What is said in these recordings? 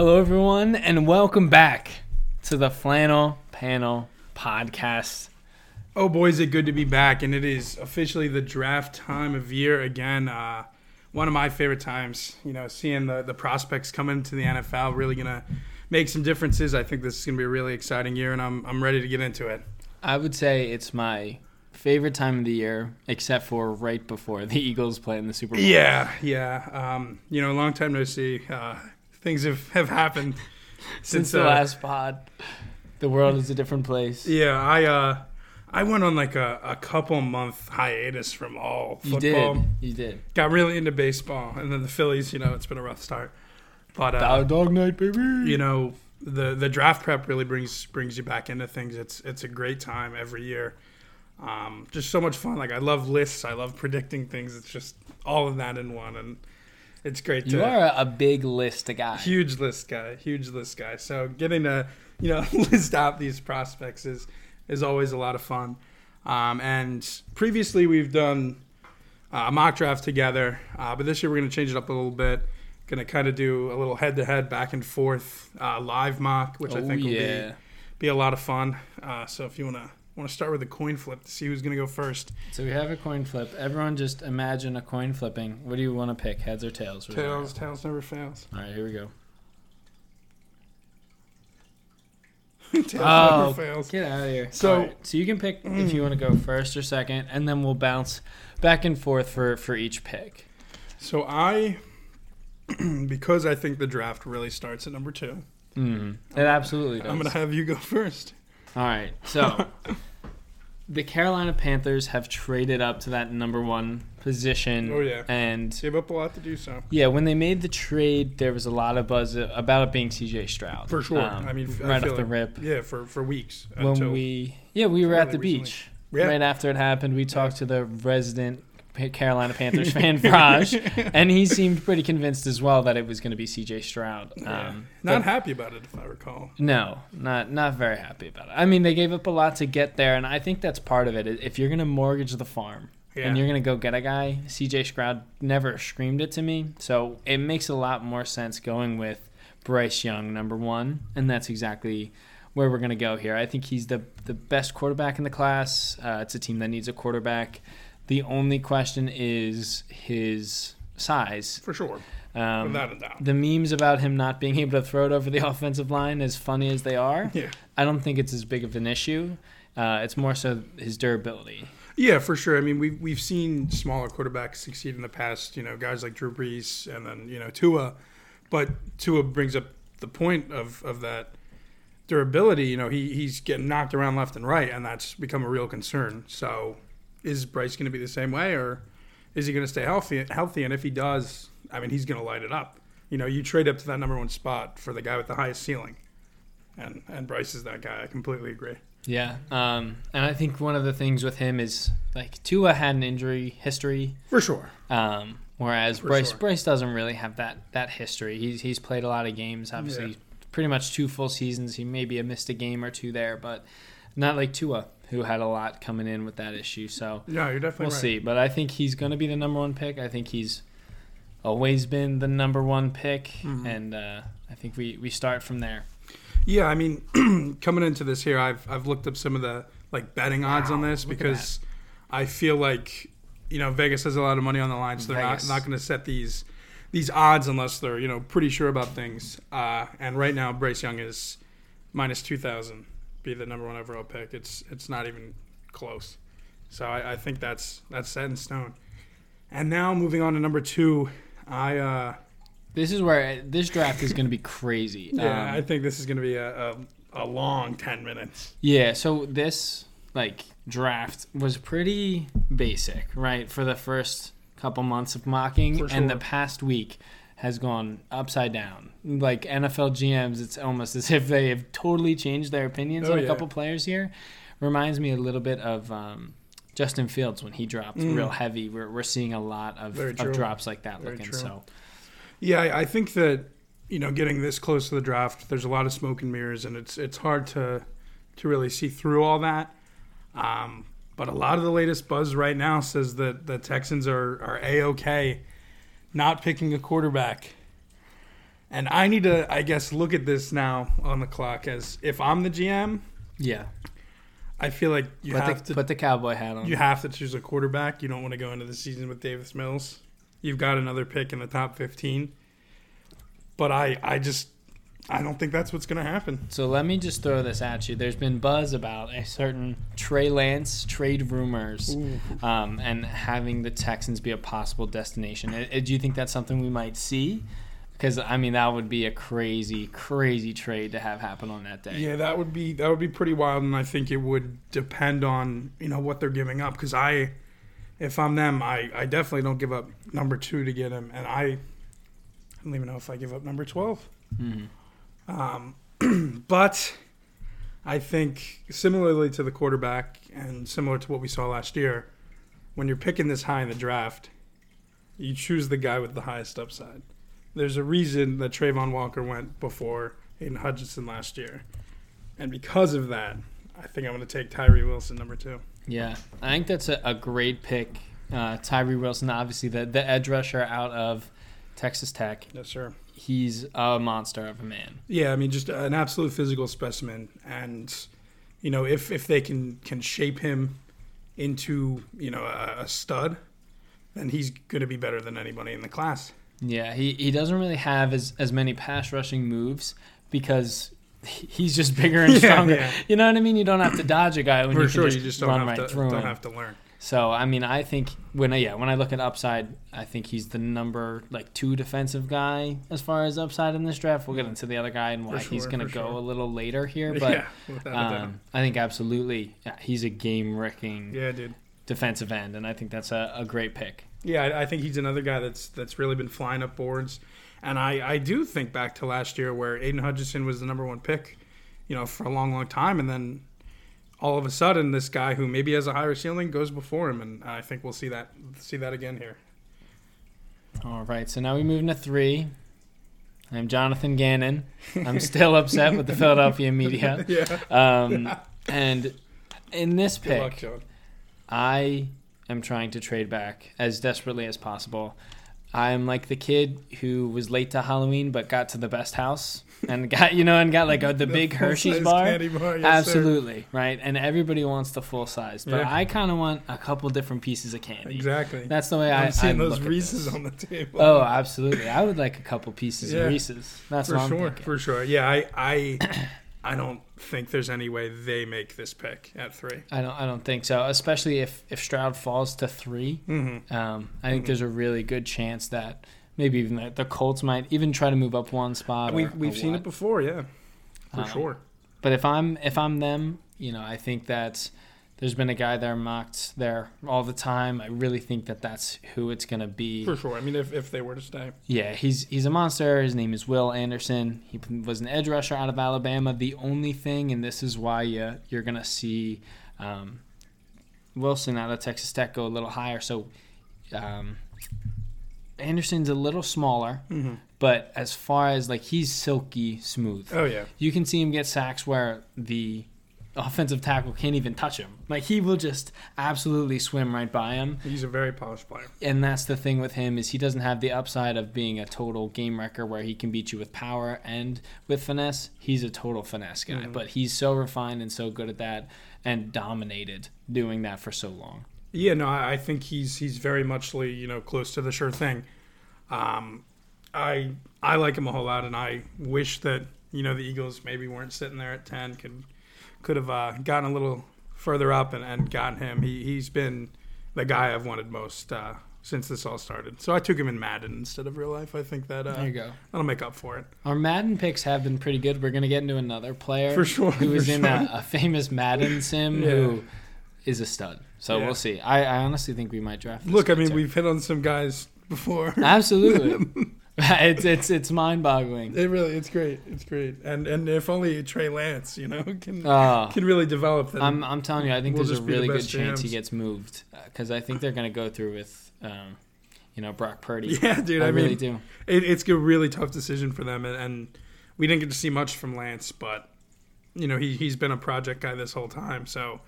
Hello, everyone, and welcome back to the Flannel Panel Podcast. Oh boy, is it good to be back! And it is officially the draft time of year again. Uh, one of my favorite times. You know, seeing the the prospects come into the NFL really gonna make some differences. I think this is gonna be a really exciting year, and I'm I'm ready to get into it. I would say it's my favorite time of the year, except for right before the Eagles play in the Super Bowl. Yeah, yeah. Um, you know, long time no see. Uh, things have have happened Since since the uh, last pod, the world is a different place. Yeah, I uh, I went on like a, a couple month hiatus from all football. You did. You did. Got really into baseball, and then the Phillies. You know, it's been a rough start. But uh, Dog, dog night, baby. you know, the the draft prep really brings brings you back into things. It's it's a great time every year. Um, just so much fun. Like I love lists. I love predicting things. It's just all of that in one, and it's great. To You to, are a, big list guy. huge list guy, huge list guy. So getting to you know list out these prospects is is always a lot of fun. Um, and previously we've done uh, a mock draft together, uh, but this year we're going to change it up a little bit. Going to kind of do a little head to head, back and forth uh, live mock, which I Oh, think will yeah. be be a lot of fun. Uh, so if you want to want to start with a coin flip to see who's going to go first, So we have a coin flip. Everyone just imagine a coin flipping. What do you want to pick, heads or tails? What do you want? tails tails never fails. All right, here we go. tails Oh, never fails. Get out of here. So- right, so you can pick if you want to go first or second, and then we'll bounce back and forth for for each pick. So I, because I think the draft really starts at number two. Mm, it absolutely does. I'm gonna have you go first. All right, so the Carolina Panthers have traded up to that number one position. Oh, yeah. and Gave up a lot to do so. yeah, when they made the trade, there was a lot of buzz about it being C.J. Stroud For sure. Um, I mean, I right feel off the rip. Yeah, for for weeks. when until, we yeah we were at the recently. beach Yeah. right after it happened we talked to the resident carolina panthers fan Raj, and he seemed pretty convinced as well that it was going to be cj stroud Yeah. um, not happy about it, if I recall. no not not very happy about it i mean they gave up a lot to get there and i think that's part of it if you're going to mortgage the farm Yeah. and you're going to go get a guy cj stroud never screamed it to me so it makes a lot more sense going with bryce young number one and that's exactly where we're going to go here. I think he's the the best quarterback in the class. Uh, it's a team that needs a quarterback. The only question is his size. for sure, Um, without a doubt. the memes about him not being able to throw it over the offensive line, as funny as they are, Yeah, I don't think it's as big of an issue. Uh, it's more so his durability. yeah, for sure. I mean, we've we've seen smaller quarterbacks succeed in the past. You know, guys like Drew Brees and then you know Tua, but Tua brings up the point of of that durability. You know, he he's getting knocked around left and right, and that's become a real concern. So, is Bryce going to be the same way, or is he going to stay healthy? Healthy, and if he does, I mean, he's going to light it up. You know, you trade up to that number one spot for the guy with the highest ceiling, and and Bryce is that guy. I completely agree. Yeah, um, and I think one of the things with him is like Tua had an injury history, For sure. um, whereas For Bryce sure. Bryce doesn't really have that that history. He's he's played a lot of games, obviously, Yeah. pretty much two full seasons. He maybe have missed a game or two there, but not like Tua, who had a lot coming in with that issue. So Yeah, you're definitely we'll right. see. But I think he's going to be the number one pick. I think he's always been the number one pick, Mhm. and uh, I think we we start from there. Yeah, I mean, coming into this here, I've I've looked up some of the like betting odds on this because I feel like you know Vegas has a lot of money on the line, so they're Vegas. not not going to set these these odds unless they're you know pretty sure about things. Uh, and right now, Bryce Young is minus two thousand, be the number one overall pick. It's it's not even close. So I, I think that's that's set in stone. And now moving on to number two, I uh, This is where this draft is going to be crazy. yeah Um, I think this is going to be a, a a long ten minutes. Yeah, so this like draft was pretty basic, right? For the first couple months of mocking For and the past week has gone upside down. Like NFL GMs, it's almost as if they have totally changed their opinions Oh, on a yeah. couple players here. Reminds me a little bit of um, Justin Fields when he dropped Mm. real heavy. We're, we're seeing a lot of, of drops like that Very looking. true. So Yeah, I, I think that you know, getting this close to the draft, there's a lot of smoke and mirrors, and it's it's hard to to really see through all that. Um, but a lot of the latest buzz right now says that the Texans are are a okay, not picking a quarterback. And I need to, I guess, look at this now on the clock as if I'm the GM, Yeah. I feel like you put have the, to put the cowboy hat on. you have to choose a quarterback. You don't want to go into the season with Davis Mills. You've got another pick in the top 15. But I, I just, I don't think that's what's going to happen. So let me just throw this at you. There's been buzz about a certain Trey Lance trade rumors, um, and having the Texans be a possible destination. Uh, uh, Do you think that's something we might see? Because I mean, that would be a crazy, crazy trade to have happen on that day. Yeah, that would be that would be pretty wild, and I think it would depend on you know what they're giving up. Because I, if I'm them, I, I definitely don't give up number two to get him, and I, I don't even know if I give up number twelve. Mhm. Um, but I think similarly to the quarterback and similar to what we saw last year, when you're picking this high in the draft, you choose the guy with the highest upside. There's a reason that Travon Walker went before Aidan Hutchinson last year. And because of that, I think I'm going to take Tyree Wilson number two. Yeah, I think that's a, a great pick. Uh, Tyree Wilson, obviously the the edge rusher out of Texas Tech. Yes, sir. He's a monster of a man. Yeah, I mean, just an absolute physical specimen, and you know, if if they can can shape him into you know a, a stud, then he's going to be better than anybody in the class. Yeah, he, he doesn't really have as, as many pass rushing moves because he's just bigger and Yeah, stronger. yeah. You know what I mean? You don't have to dodge a guy when For you sure, just, you just don't run have right to don't have to learn. So I mean, I think when I, yeah when I look at upside, I think he's the number like two defensive guy as far as upside in this draft. We'll get into the other guy and why For he's going to go sure. a little later here, but. yeah, without a doubt. Um, I think absolutely, yeah, he's a game-wrecking Yeah, dude. defensive end, and I think that's a, a great pick. Yeah, I, I think he's another guy that's that's really been flying up boards, and I I do think back to last year where Aidan Hutchinson was the number one pick, you know, for a long, long time, and then all of a sudden this guy who maybe has a higher ceiling goes before him, and I think we'll see that see that again here. All right, so now we move into three. I'm Jonathan Gannon. I'm still upset with the Philadelphia media. Yeah. Um, and in this Good luck, pick, I am trying to trade back as desperately as possible. I'm like the kid who was late to Halloween but got to the best house and got you know and got like a, the, big Hershey's bar. candy bar, yes, sir. Absolutely right, and everybody wants the full size, but Yeah. I kind of want a couple different pieces of candy. Exactly. That's the way I, I'm seeing I those Reese's on the table. Oh, absolutely! I would like a couple pieces Yeah. of Reese's. That's for sure, for sure. Yeah, I I I don't think there's any way they make this pick at three. I don't. I don't think so. Especially if if Stroud falls to 3 Mm-hmm. um, I think Mhm. there's a really good chance that maybe even the, the Colts might even try to move up one spot. We've or- we've or seen what. it before, yeah, for Um, sure. But if I'm if I'm them, you know, I think that there's been a guy there mocked there all the time. I really think that that's who it's gonna be. For sure. I mean, if, if they were to stay. Yeah, he's he's a monster. His name is Will Anderson. He was an edge rusher out of Alabama. The only thing, and this is why you you're gonna see um, Wilson out of Texas Tech go a little higher. So um, Anderson's a little smaller, Mm-hmm. but as far as like he's silky smooth. Oh, yeah. You can see him get sacks where the offensive tackle can't even touch him. Like he will just absolutely swim right by him He's a very polished player. and that's the thing with him is he doesn't have the upside of being a total game wrecker where he can beat you with power and with finesse. He's a total finesse guy, Mhm. but he's so refined and so good at that and dominated doing that for so long. Yeah, no, I think he's he's very muchly you know close to the sure thing. Um, I I like him a whole lot, and I wish that you know the Eagles maybe weren't sitting there at ten. Could could have uh, gotten a little further up and, and gotten him. He he's been the guy I've wanted most uh, since this all started. So I took him in Madden instead of real life. I think that uh, There you go. that'll make up for it. Our Madden picks have been pretty good. We're going to get into another player For sure, who was in sure. a, a famous Madden sim Yeah. who is a stud. So Yeah. we'll see. I, I honestly think we might draft. Look, I mean too. we've hit on some guys before. absolutely. it's it's it's mind boggling. It really, it's great. It's great, and and if only Trey Lance, you know, can Oh. can really develop. Then I'm, I'm telling you, I think We'll there's a be the really good chance he gets moved because I think they're going to go through with, um, you know, Brock Purdy. yeah, dude. I, I, really mean, do. it, it's a really tough decision for them, and, and we didn't get to see much from Lance, but you know he he's been a project guy this whole time. So,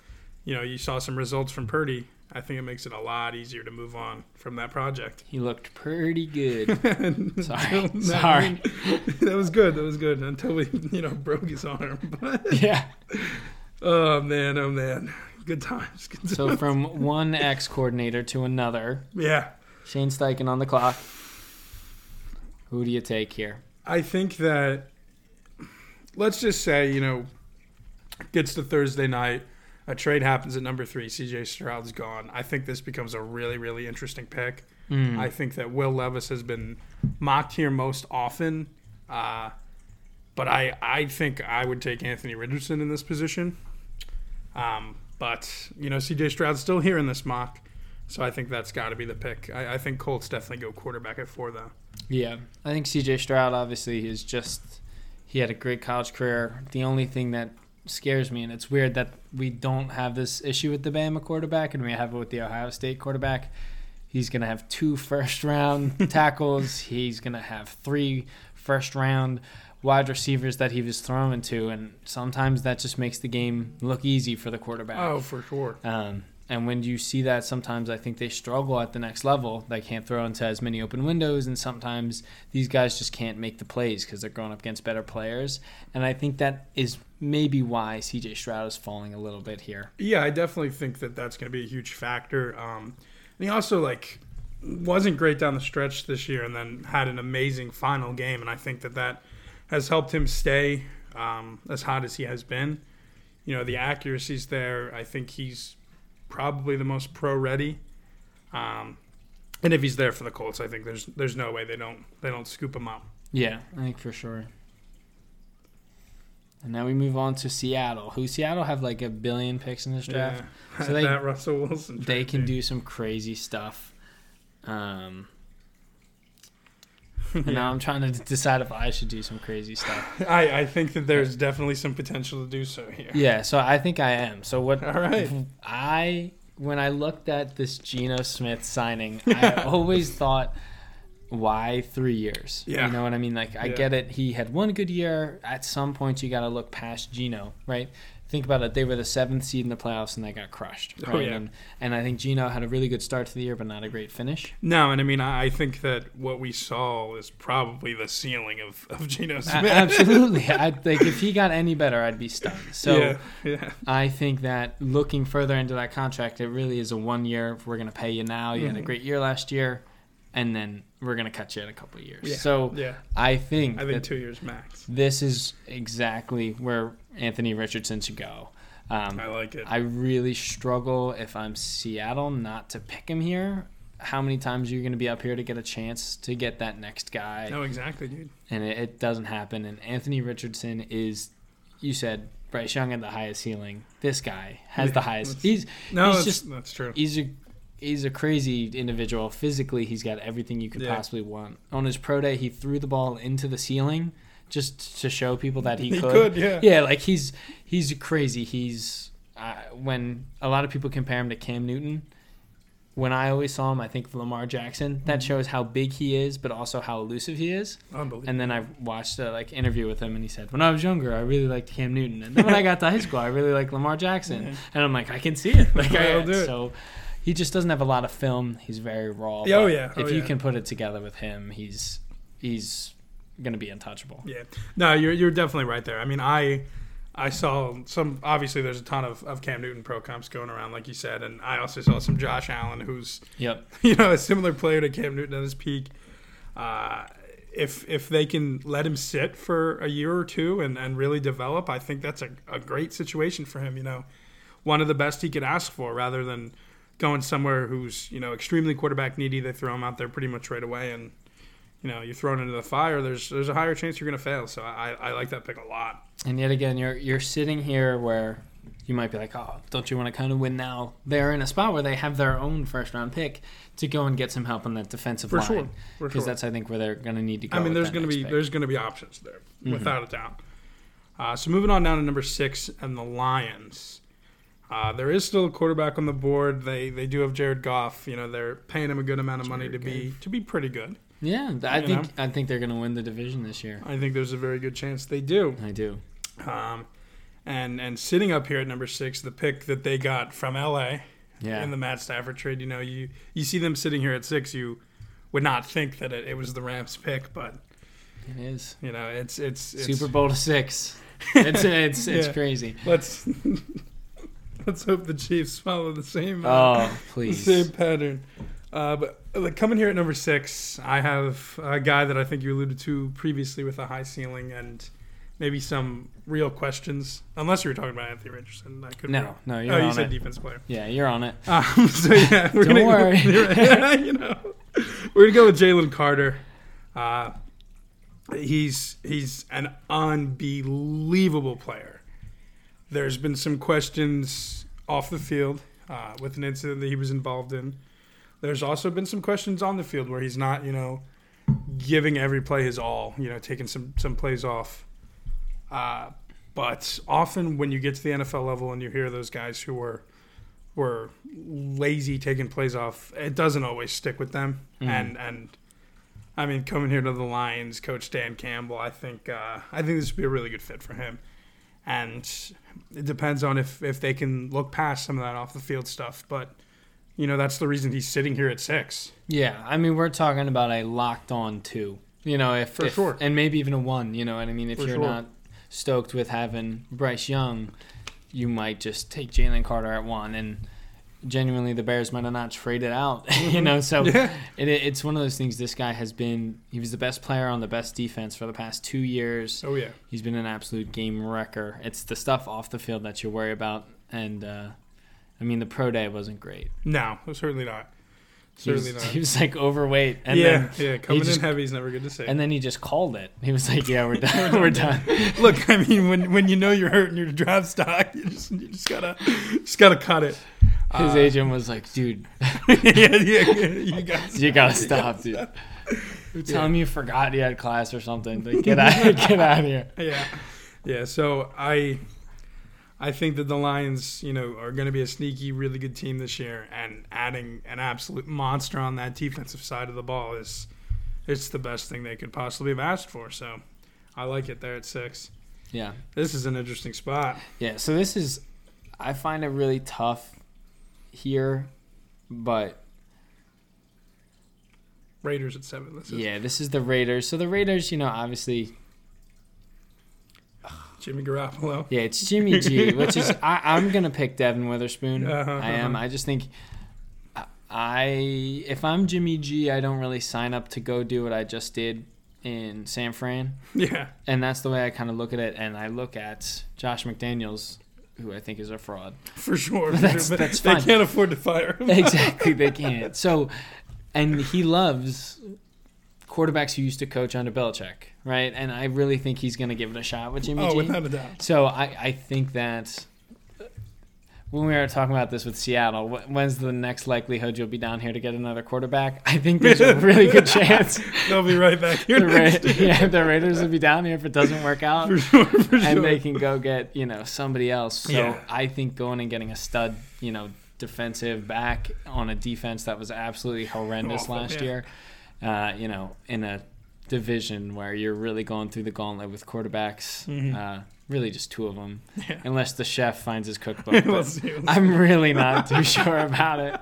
you know, you saw some results from Purdy I think it makes it a lot easier to move on from that project. He looked pretty good. Sorry. No, Sorry. I mean, that was good. That was good until we, you know, broke his arm. But yeah. oh man, oh man, good times. Good times. So from one ex coordinator to another, yeah, Shane Steichen on the clock. Who do you take here? I think that let's just say, you know, gets to Thursday night, a trade happens at number three, CJ Stroud's gone. I think this becomes a really, really interesting pick. Mm. I think that Will Levis has been mocked here most often. Uh, but I, I think I would take Anthony Richardson in this position. Um, but, you know, CJ Stroud's still here in this mock. So I think that's got to be the pick. I, I think Colts definitely go quarterback at four, though. Yeah, I think CJ Stroud obviously is just he had a great college career. The only thing that scares me, and it's weird that we don't have this issue with the Bama quarterback, and we have it with the Ohio State quarterback. He's gonna have two first round tackles. He's gonna have three first round wide receivers that he was thrown to, and sometimes that just makes the game look easy for the quarterback. Oh, for sure. Um, and when you see that, sometimes I think they struggle at the next level. They can't throw into as many open windows, and sometimes these guys just can't make the plays because they're going up against better players. And I think that is maybe why CJ Stroud is falling a little bit here. Yeah, I definitely think that that's going to be a huge factor. Um, and he also like wasn't great down the stretch this year, and then had an amazing final game. And I think that that has helped him stay um, as hot as he has been. You know, the accuracy's there. I think he's probably the most pro ready. Um, and if he's there for the Colts, I think there's there's no way they don't they don't scoop him up. Yeah, I think for sure. And now we move on to Seattle, who Seattle have like a billion picks in this draft. Yeah. So they- that Russell Wilson. They can dude. do some crazy stuff. Um, and Yeah. now I'm trying to decide if I should do some crazy stuff. I, I think that there's definitely some potential to do so here. Yeah, so I think I am. So what All right. I when I looked at this Geno Smith signing, I always thought why 3 years? Yeah. You know what I mean? Like I Yeah. get it. He had one good year. At some point you got to look past Geno, right? Think about it. They were the seventh seed in the playoffs and they got crushed. Oh, yeah. And and I think Geno had a really good start to the year, but not a great finish. No, and I mean, I think that what we saw is probably the ceiling of, of Geno Smith. absolutely. I think if he got any better, I'd be stunned. So yeah, yeah. I think that looking further into that contract, it really is a one year. We're going to pay you now. You had a Mhm. great year last year, and then we're going to cut you in a couple of years. Yeah. So yeah. I think, I think two years max. this is exactly where Anthony Richardson to go. Um, I like it. I really struggle if I'm Seattle not to pick him here. How many times are you going to be up here to get a chance to get that next guy? no, exactly, dude. and it, it doesn't happen. And Anthony Richardson is, you said Bryce Young had the highest ceiling. This guy has Yeah, the highest. He's No, He's that's, just- that's true. he's a he's a crazy individual. Physically, he's got everything you could Yeah. possibly want. On his pro day, he threw the ball into the ceiling just to show people that he, He could. could, yeah. Yeah, like he's he's crazy. He's uh, when a lot of people compare him to Cam Newton. When I always saw him, I think of Lamar Jackson. Mm-hmm. That shows how big he is, but also how elusive he is. Unbelievable. And then I watched a like interview with him, and he said, "When I was younger, I really liked Cam Newton, and then when I got to high school, I really liked Lamar Jackson." Yeah. And I'm like, I can see it. Like, I'll do it. so he just doesn't have a lot of film. He's very raw. Oh, yeah, oh, if you can put it together with him, he's he's gonna be untouchable. Yeah. No, you're you're definitely right there. I mean, I I saw some. Obviously, there's a ton of, of Cam Newton pro comps going around, like you said, and I also saw some Josh Allen, who's Yep. you know a similar player to Cam Newton at his peak. Uh, if if they can let him sit for a year or two and, and really develop, I think that's a, a great situation for him. You know, one of the best he could ask for, rather than going somewhere who's you know extremely quarterback needy. They throw him out there pretty much right away, and you know you're thrown into the fire. There's there's a higher chance you're going to fail. So I, I like that pick a lot. And yet again, you're you're sitting here where you might be like, oh, don't you want to kind of win now? They're in a spot where they have their own first round pick to go and get some help on that defensive For line. Because sure. that's I think where they're going to need to go. I mean, there's going to be pick. there's going to be options there, Mhm. without a doubt. Uh, so moving on down to number six and the Lions. Uh, there is still a quarterback on the board. They they do have Jared Goff. You know they're paying him a good amount of money to Jared be to be pretty good. Yeah. I you think know. I think they're going to win the division this year. I think there's a very good chance they do. I do. Um, and and sitting up here at number six, the pick that they got from LA, Yeah. in the Matt Stafford trade. You know, you you see them sitting here at six, you would not think that it, it was the Rams pick, but It is. you know, it's it's, it's Super Bowl to six. It's it's it's Yeah. crazy. Let's let's hope the Chiefs follow the same uh, Oh, the please. same pattern. Uh, but like, coming here at number six, I have a guy that I think you alluded to previously with a high ceiling and maybe some real questions. Unless you were talking about Anthony Richardson, I could be No, wrong. no, you're oh, you said it. defense player. Yeah, you're on it. Um, so yeah, we're Don't gonna, worry. you know, we're gonna go with Jalen Carter. Uh, he's he's an unbelievable player. There's been some questions off the field uh, with an incident that he was involved in. There's also been some questions on the field where he's not, you know, giving every play his all. You know, taking some some plays off. Uh, but often when you get to the NFL level and you hear those guys who were were lazy taking plays off, it doesn't always stick with them. Mhm. And and I mean, coming here to the Lions, Coach Dan Campbell, I think uh, I think this would be a really good fit for him. And it depends on if if they can look past some of that off the field stuff. But you know, that's the reason he's sitting here at six. Yeah, I mean, we're talking about a locked on two. You know, if For if- sure. and maybe even a one. You know what I mean? If For you're sure. not stoked with having Bryce Young, you might just take Jalen Carter at one, and genuinely the Bears might have not traded out. you know, so Yeah. it, it's one of those things. This guy has been he was the best player on the best defense for the past two years. Oh yeah. He's been an absolute game wrecker. It's the stuff off the field that you worry about, and uh, I mean the pro day wasn't great. No, it was certainly not. He was, Certainly not. he was like overweight, and yeah, then yeah. Coming just- in heavy is never good to say. and then he just called it. He was like, "Yeah, we're done. we're done." Look, I mean, when when you know you're hurting your draft stock, you just you just gotta just gotta cut it. His Uh, agent was like, "Dude, yeah, yeah, yeah, you got you gotta stop, dude. Tell him you forgot you had class or something. Like, get out, get out of here." yeah, yeah. So I, I think that the Lions, you know, are going to be a sneaky, really good team this year, and adding an absolute monster on that defensive side of the ball is, it's the best thing they could possibly have asked for. So, I like it there at six. Yeah, This is an interesting spot. yeah. So this is, I find it really tough here, but Raiders at seven. This is yeah, this is the Raiders. So the Raiders, you know, obviously Jimmy Garoppolo. Yeah, it's Jimmy G, which is I, I'm gonna pick Devin Witherspoon. Uh-huh, I am. uh-huh. I just think I if I'm Jimmy G, I don't really sign up to go do what I just did in San Fran, Yeah, and that's the way I kind of look at it. And I look at Josh McDaniels, who I think is a fraud. for sure. That's- sure. That's they can't afford to fire him. exactly, they can't. So, and he loves quarterbacks who used to coach under Belichick, right? And I really think he's gonna give it a shot with Jimmy oh, G. without a doubt. So I, I think that when we were talking about this with Seattle, when's the next likelihood you'll be down here to get another quarterback? I think there's a really good chance They'll be right back here. the, Ra- yeah, the Raiders will be down here if it doesn't work out, For sure, for and sure. they can go get you know somebody else. So Yeah. I think going and getting a stud, you know, defensive back on a defense that was absolutely horrendous Awful, last yeah. year, uh, you know, in a division where you're really going through the gauntlet with quarterbacks. Mhm. Uh, really, just two of them Yeah. unless the chef finds his cookbook. but We'll see, we'll see. I'm really not too sure about it.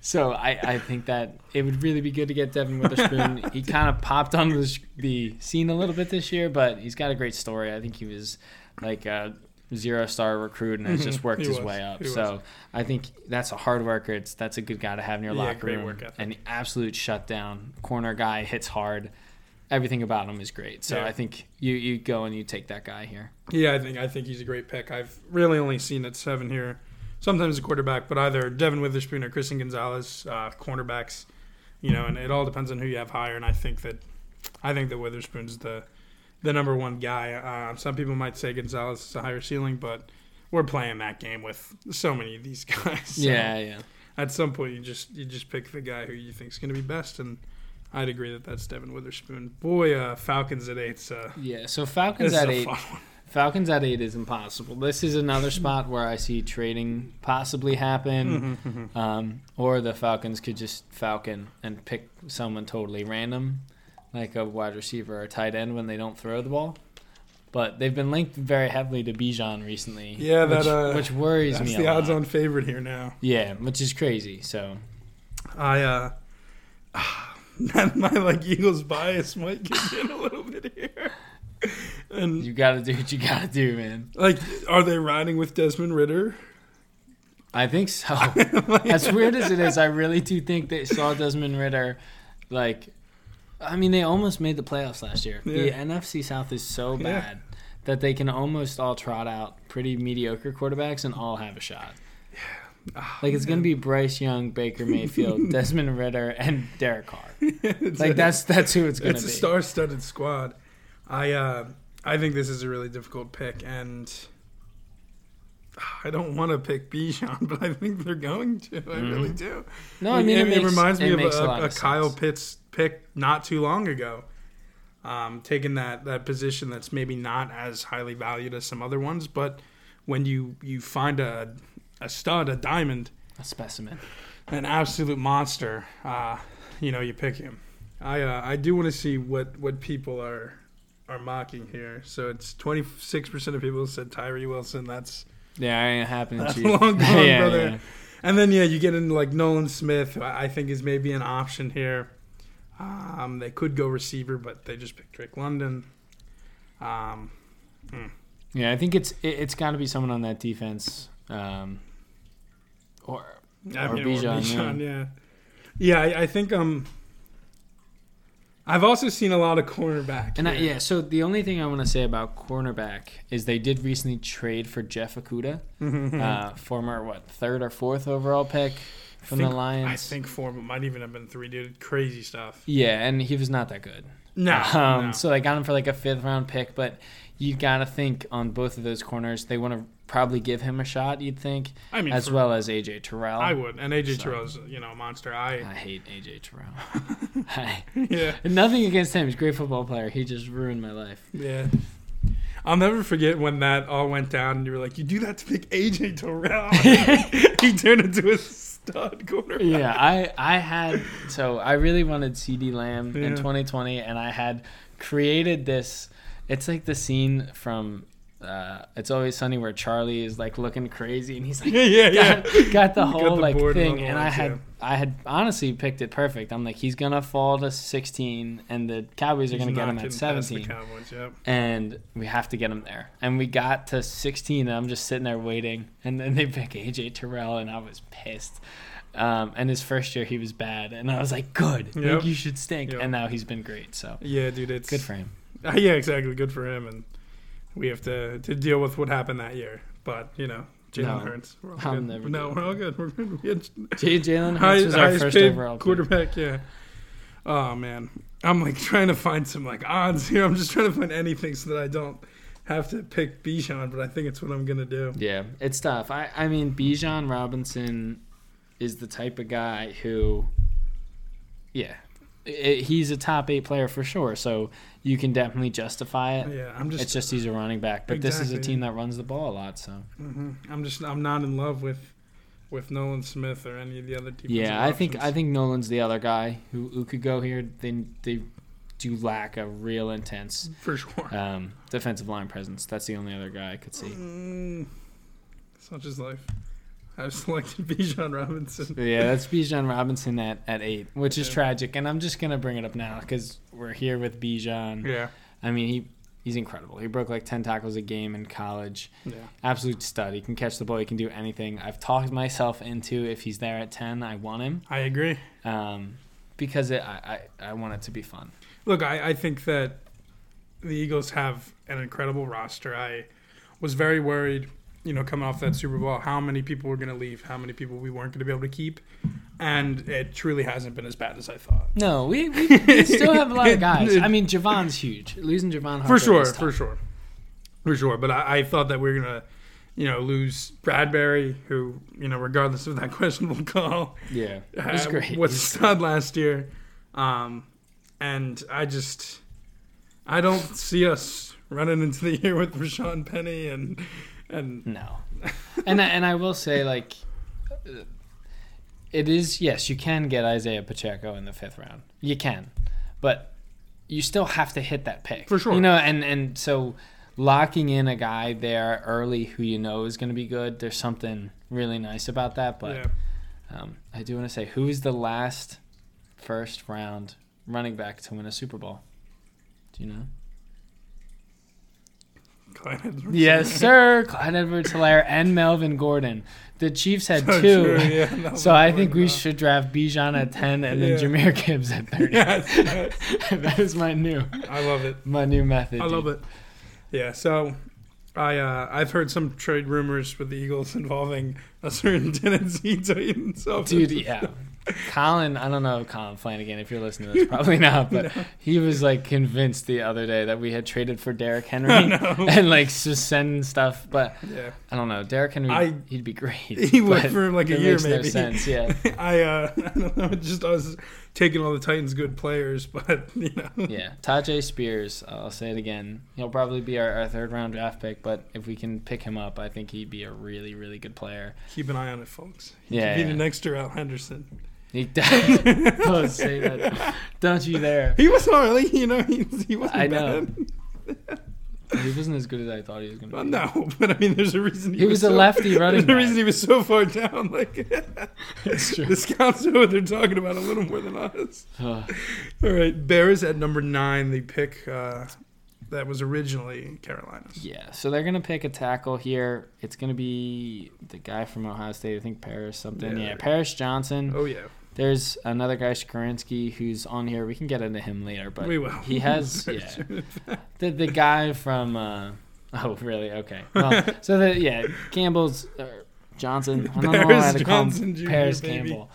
So I, I think that it would really be good to get Devin Witherspoon. he kind of popped onto the, the scene a little bit this year, but he's got a great story. I think he was like a zero star recruit and has just worked his was. way up. He was. So I think that's a hard worker. It's that's a good guy to have in your Yeah, locker room. An absolute shutdown corner guy hits hard. Everything about him is great. So Yeah. I think you you go and you take that guy here. Yeah, I think I think he's a great pick. I've really only seen at seven here. Sometimes a quarterback, but either Devin Witherspoon or Christian Gonzalez, uh, cornerbacks. You know, and it all depends on who you have higher. And I think that I think that Witherspoon's the the number one guy. Uh, some people might say Gonzalez is a higher ceiling, but we're playing that game with so many of these guys. So Yeah, yeah. At some point, you just you just pick the guy who you think is going to be best, and I'd agree that that's Devin Witherspoon. Boy, uh, Falcons at eight's uh, Yeah, so Falcons at eight. Falcons at eight is impossible. This is another spot where I see trading possibly happen, Mhm, mhm. um, or the Falcons could just falcon and pick someone totally random, like a wide receiver or tight end when they don't throw the ball. but they've been linked very heavily to Bijan recently. Yeah, that, which, uh, which worries That's me. the a lot. odds-on favorite here now. Yeah, which is crazy. So I uh, my like Eagles bias might get in a little bit here. And you got to do what you got to do, man. like, are they riding with Desmond Ridder? I think so. as weird as it is, I really do think they saw Desmond Ridder. Like, I mean, they almost made the playoffs last year. The NFC South is so Yeah. bad that they can almost all trot out pretty mediocre quarterbacks and all have a shot. Like it's gonna be Bryce Young, Baker Mayfield, Desmond Ridder, and Derek Carr. It's Like a- that's that's who it's gonna be. it's a star-studded squad. I uh, I think this is a really difficult pick, and I don't want to pick Bijan, but I think they're going to. I really do. No, I mean it, it, it reminds me of makes a, a, of Kyle sense. Pitts pick not too long ago. Um, taking that that position that's maybe not as highly valued as some other ones, but when you you find a a stud, a diamond, a specimen. an absolute monster, uh, you know, you pick him. I uh, I do want to see what what people are are mocking here. So it's twenty six percent of people said Tyree Wilson. That's Yeah, ain't happening. That's Chief. long gone, yeah, brother. yeah. and then yeah, you get into like Nolan Smith. who I I think is maybe an option here. Um, they could go receiver, but they just picked Drake London. Um, Yeah, I think it's it, it's got to be someone on that defense, um, or I Or mean, Bijan, yeah, yeah. I, I think um, I've also seen a lot of cornerback. and I, yeah. So the only thing I want to say about cornerback is they did recently trade for Jeff Okudah, uh, former what third or fourth overall pick from think- the Lions. I think four, but might even have been three, dude. Crazy stuff. Yeah, and he was not that good. No, Um, no. So they got him for like a fifth round pick, but you got to think on both of those corners, they want to probably give him a shot. You'd think, I mean, as for- well as AJ Terrell. I would. And AJ So- Terrell's, you know, a monster. I I hate AJ Terrell. I, yeah, nothing against him. He's a great football player. He just ruined my life. yeah. I'll never forget when that all went down, and you were like, "You do that to pick AJ Terrell." he turned into a stud quarterback. Yeah, I I had so I really wanted CeeDee Lamb in 2020, and I had created this. It's like the scene from. Uh, it's always sunny where Charlie is like looking crazy and he's like yeah, yeah, yeah. got, got the Got whole the like thing and I had yeah. I had honestly picked it perfect. I'm like he's gonna fall to 16 and the Cowboys are gonna get him at past the 17 Cowboys, yep. and we have to get him there. And we got to 16 and I'm just sitting there waiting and then they pick AJ Terrell and I was pissed. Um, and his first year he was bad and I was like, good, like, you should stink. Yep. And now he's been great. So Yeah, dude, it's good for him. Uh, yeah, exactly. Good for him, and we have to to deal with what happened that year. But you know, Jalen No, Hurts. We're all I'll good. never no, we're all good. We're good. We had Jalen Hurts was our first overall pick. quarterback. Yeah. Oh man, I'm like trying to find some like odds here. I'm just trying to find anything so that I don't have to pick Bijan, but I think it's what I'm gonna do. Yeah, it's tough. I, I mean, Bijan Robinson is the type of guy who, yeah, i he's a top eight player for sure. So you can definitely justify it. Yeah, I'm just. it's just he's a running back, but this is a team that runs the ball a lot. So mhm. I'm just. I'm not in love with with Nolan Smith or any of the other defensive yeah, I think I think Nolan's the other guy who, who could go here. They they do lack a real intense for sure. um, defensive line presence. That's the only other guy I could see. Mm, such is life. I've selected Bijan Robinson. Yeah, that's Bijan Robinson at, at eight, which is Yeah. tragic. And I'm just gonna bring it up now because we're here with Bijan. Yeah, I mean, he he's incredible. He broke like ten tackles a game in college. yeah. Absolute stud. He can catch the ball. He can do anything. I've talked myself into if he's there at ten, I want him I agree. um, because it, I, I I want it to be fun. Look, I, I think that the Eagles have an incredible roster. I was very worried, you know, coming off that Super Bowl, how many people were going to leave, how many people we weren't going to be able to keep, and it truly hasn't been as bad as I thought. No, we, we, we still have a lot of guys. I mean, Javon's huge. Losing Javon Hargrave For sure, for sure, for sure. But I, I thought that we were going to, you know, lose Bradbury, who, you know, regardless of that questionable call, Yeah, was uh, great. was a stud last year. Um, and I just, I don't see us running into the year with Rashaad Penny and and No, and I, and I will say like, it is yes you can get Isaiah Pacheco in the fifth round. You can, but you still have to hit that pick For sure. You know, and and so locking in a guy there early who you know is going to be good. There's something really nice about that. But yeah. um, I do want to say, who is the last first round running back to win a Super Bowl? Do you know? Clyde Edwards. Yes, sir. Clyde Edwards Helaire and Melvin Gordon. The Chiefs had So two. true, yeah, So I think we uh, should draft Bijan at 10 and then Yeah. Jahmyr Gibbs at 30. Yes, yes. that is my new I love it. my new method. I love it. Yeah, so I uh, I've heard some trade rumors with the Eagles involving a certain Tennessee Titan. So Dude, yeah. Colin, I don't know Colin Flanagan if you're listening to this, probably not, but he was like convinced the other day that we had traded for Derrick Henry and like just sending stuff. But yeah, I don't know, Derrick Henry, I- he'd be great. he but for like a year makes maybe. No sense, yeah, I uh, I don't know, just was taking all the Titans' good players, but you know, yeah. Tyjae Spears, I'll say it again. He'll probably be our, our third round draft pick, but if we can pick him up, I think he'd be a really, really good player. keep an eye on it, folks. He Yeah, could be yeah. the next Darrell Henderson. He, don't say that. Don't you there. He was alright, you know. He, he wasn't I know. bad. He wasn't as good as I thought he was going to Well, be. no, but I mean, there's a reason he, He was a so, lefty running There's a reason he was so far down. Like It's true. the scouts know what they're talking about a little more than us. All right, Bears at number nine. The pick uh, that was originally Carolina's. Yeah, so they're gonna pick a tackle here. It's gonna be the guy from Ohio State, I think Paris something. Yeah. Yeah, Paris Johnson. Oh yeah, There's another guy, Skoronski, who's on here. We can get into him later, but we will. he has yeah the the guy from. Uh, oh really? Okay. Well, so the yeah Campbell's uh, Johnson. I don't know Paris to call him Johnson Jr., Paris baby. Campbell.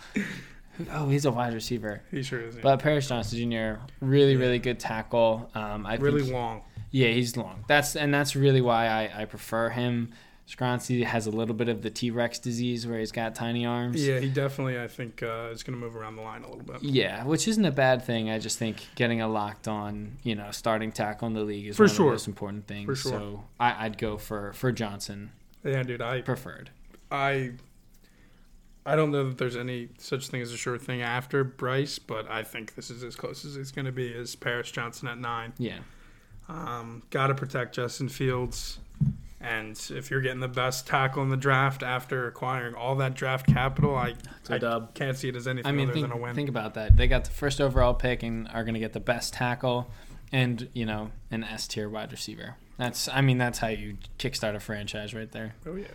Oh, he's a wide receiver. He sure is. yeah. But Paris Johnson Jr. really really good tackle. Um, I really think long. yeah, he's long. That's and that's really why I, I prefer him. Skoronski has a little bit of the T Rex disease where he's got tiny arms. Yeah, he definitely. I think uh, is going to move around the line a little bit. Yeah, which isn't a bad thing. I just think getting a locked on, you know, starting tackle in the league is For one sure. of the most important things. For sure. So I, I'd go for for Johnson Yeah, dude. I preferred. I I don't know that there's any such thing as a sure thing after Bryce, but I think this is as close as it's going to be. Is Paris Johnson at nine? Yeah, Um, Got to protect Justin Fields, and if you're getting the best tackle in the draft after acquiring all that draft capital, I, I dub. can't see it as anything I mean, other think, than a win. think about that. They got the first overall pick and are going to get the best tackle, and you know, an S tier wide receiver. That's I mean, that's how you kickstart a franchise right there. oh yeah.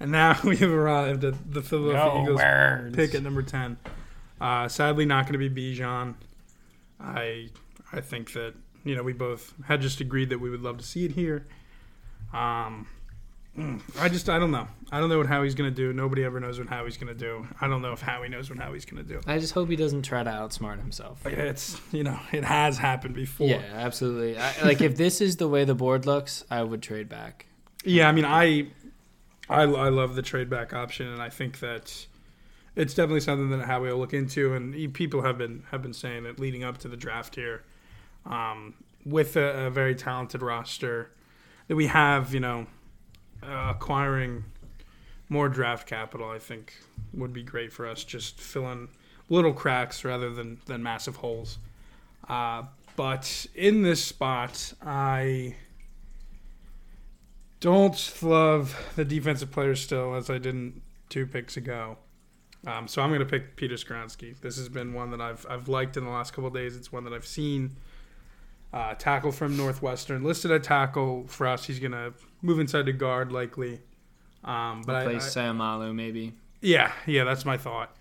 And now we have arrived at the Philadelphia Go Eagles Birds. pick at number ten. Uh, sadly, not going to be Bijan. I I think that you know we both had just agreed that we would love to see it here. Um, I just I don't know. I don't know what Howie's going to do. Nobody ever knows what Howie's going to do. I don't know if Howie knows what Howie's going to do. I just hope he doesn't try to outsmart himself. Like, It's you know it has happened before. Yeah, absolutely. I, like if this is the way the board looks, I would trade back. Yeah, I mean, I, I, I love the trade back option, and I think that it's definitely something that Howie will look into. And people have been have been saying it leading up to the draft here, um, with a, a very talented roster that we have, you know, uh, acquiring more draft capital, I think would be great for us. Just filling little cracks rather than than massive holes. Uh, but in this spot, I don't love the defensive players still, as I didn't two picks ago. Um, so I'm going to pick Peter Skoronski. This has been one that I've I've liked in the last couple days. It's one that I've seen. Uh, tackle from Northwestern, listed at tackle for us. He's going to move inside to guard likely. Um, but I, I, Replace Seumalo maybe. yeah, yeah, that's my thought.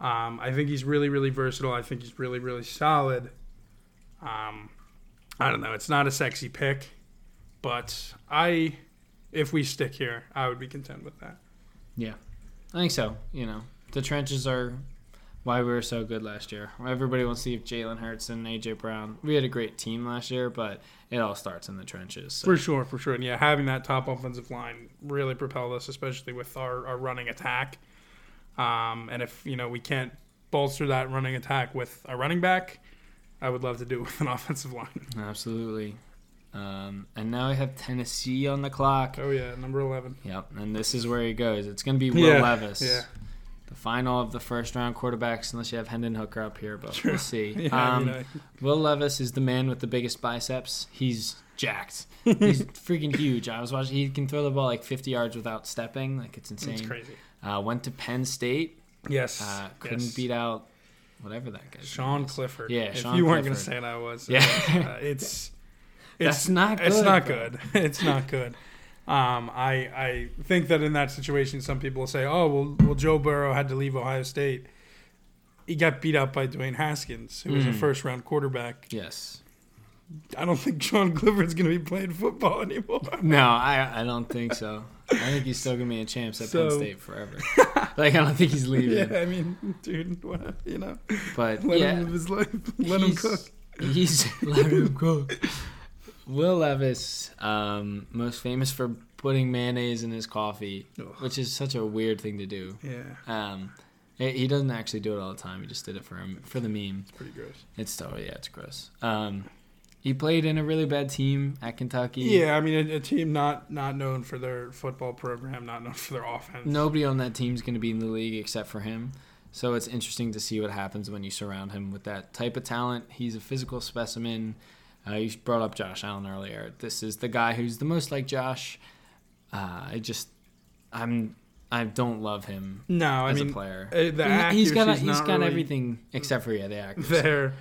Um, I think he's really, really versatile. I think he's really, really solid. Um, I don't know. It's not a sexy pick, but I, if we stick here, I would be content with that. Yeah, I think so. You know, the trenches are why we were so good last year. Everybody wants to see if Jalen Hurts and AJ Brown. We had a great team last year, but it all starts in the trenches. So. For sure, for sure. And yeah, having that top offensive line really propelled us, especially with our, our running attack. Um, and if, you know, we can't bolster that running attack with a running back, I would love to do it with an offensive line. Absolutely. Um, and now we have Tennessee on the clock. Oh, yeah, number 11. Yep, and this is where he goes. It's going to be Will Yeah, Levis. yeah. The final of the first round quarterbacks, unless you have Hendon Hooker up here, but True. we'll see. Yeah, um, mean, I- Will Levis is the man with the biggest biceps. He's jacked. He's freaking huge. I was watching. He can throw the ball like 50 yards without stepping. Like it's insane. It's crazy. Uh, went to Penn State. Yes. Uh, couldn't yes. beat out whatever that guy. Sean Clifford. Yeah, If Sean you weren't going to say it, I was. Yeah. Uh, it's. That's not good It's not bro. good. It's not good. Um, I I think that in that situation, some people will say, "Oh, well, well, Joe Burrow had to leave Ohio State. He got beat up by Dwayne Haskins, who was a Mm. first round quarterback. Yes. I don't think Sean Clifford's going to be playing football anymore. No, I I don't think so. I think he's still gonna be a champs at Penn State forever. like I don't think he's leaving. yeah, I mean, dude, what, you know, But let yeah, him live his life. Let him cook. He's let him cook. Will Levis, um, most famous for putting mayonnaise in his coffee, Ugh. which is such a weird thing to do. Yeah, Um, he he doesn't actually do it all the time. He just did it for him for the meme. it's pretty gross. It's still yeah, it's gross. Um, he played in a really bad team at Kentucky. Yeah, I mean, a, a team not not known for their football program, not known for their offense. Nobody on that team's going to be in the league except for him. So it's interesting to see what happens when you surround him with that type of talent. He's a physical specimen. Uh, you brought up Josh Allen earlier. This is the guy who's the most like Josh. Uh, I just, I'm, I don't love him No, I as mean, a player. uh, the He- he's got, he's got really everything except for yeah, the accuracy. there,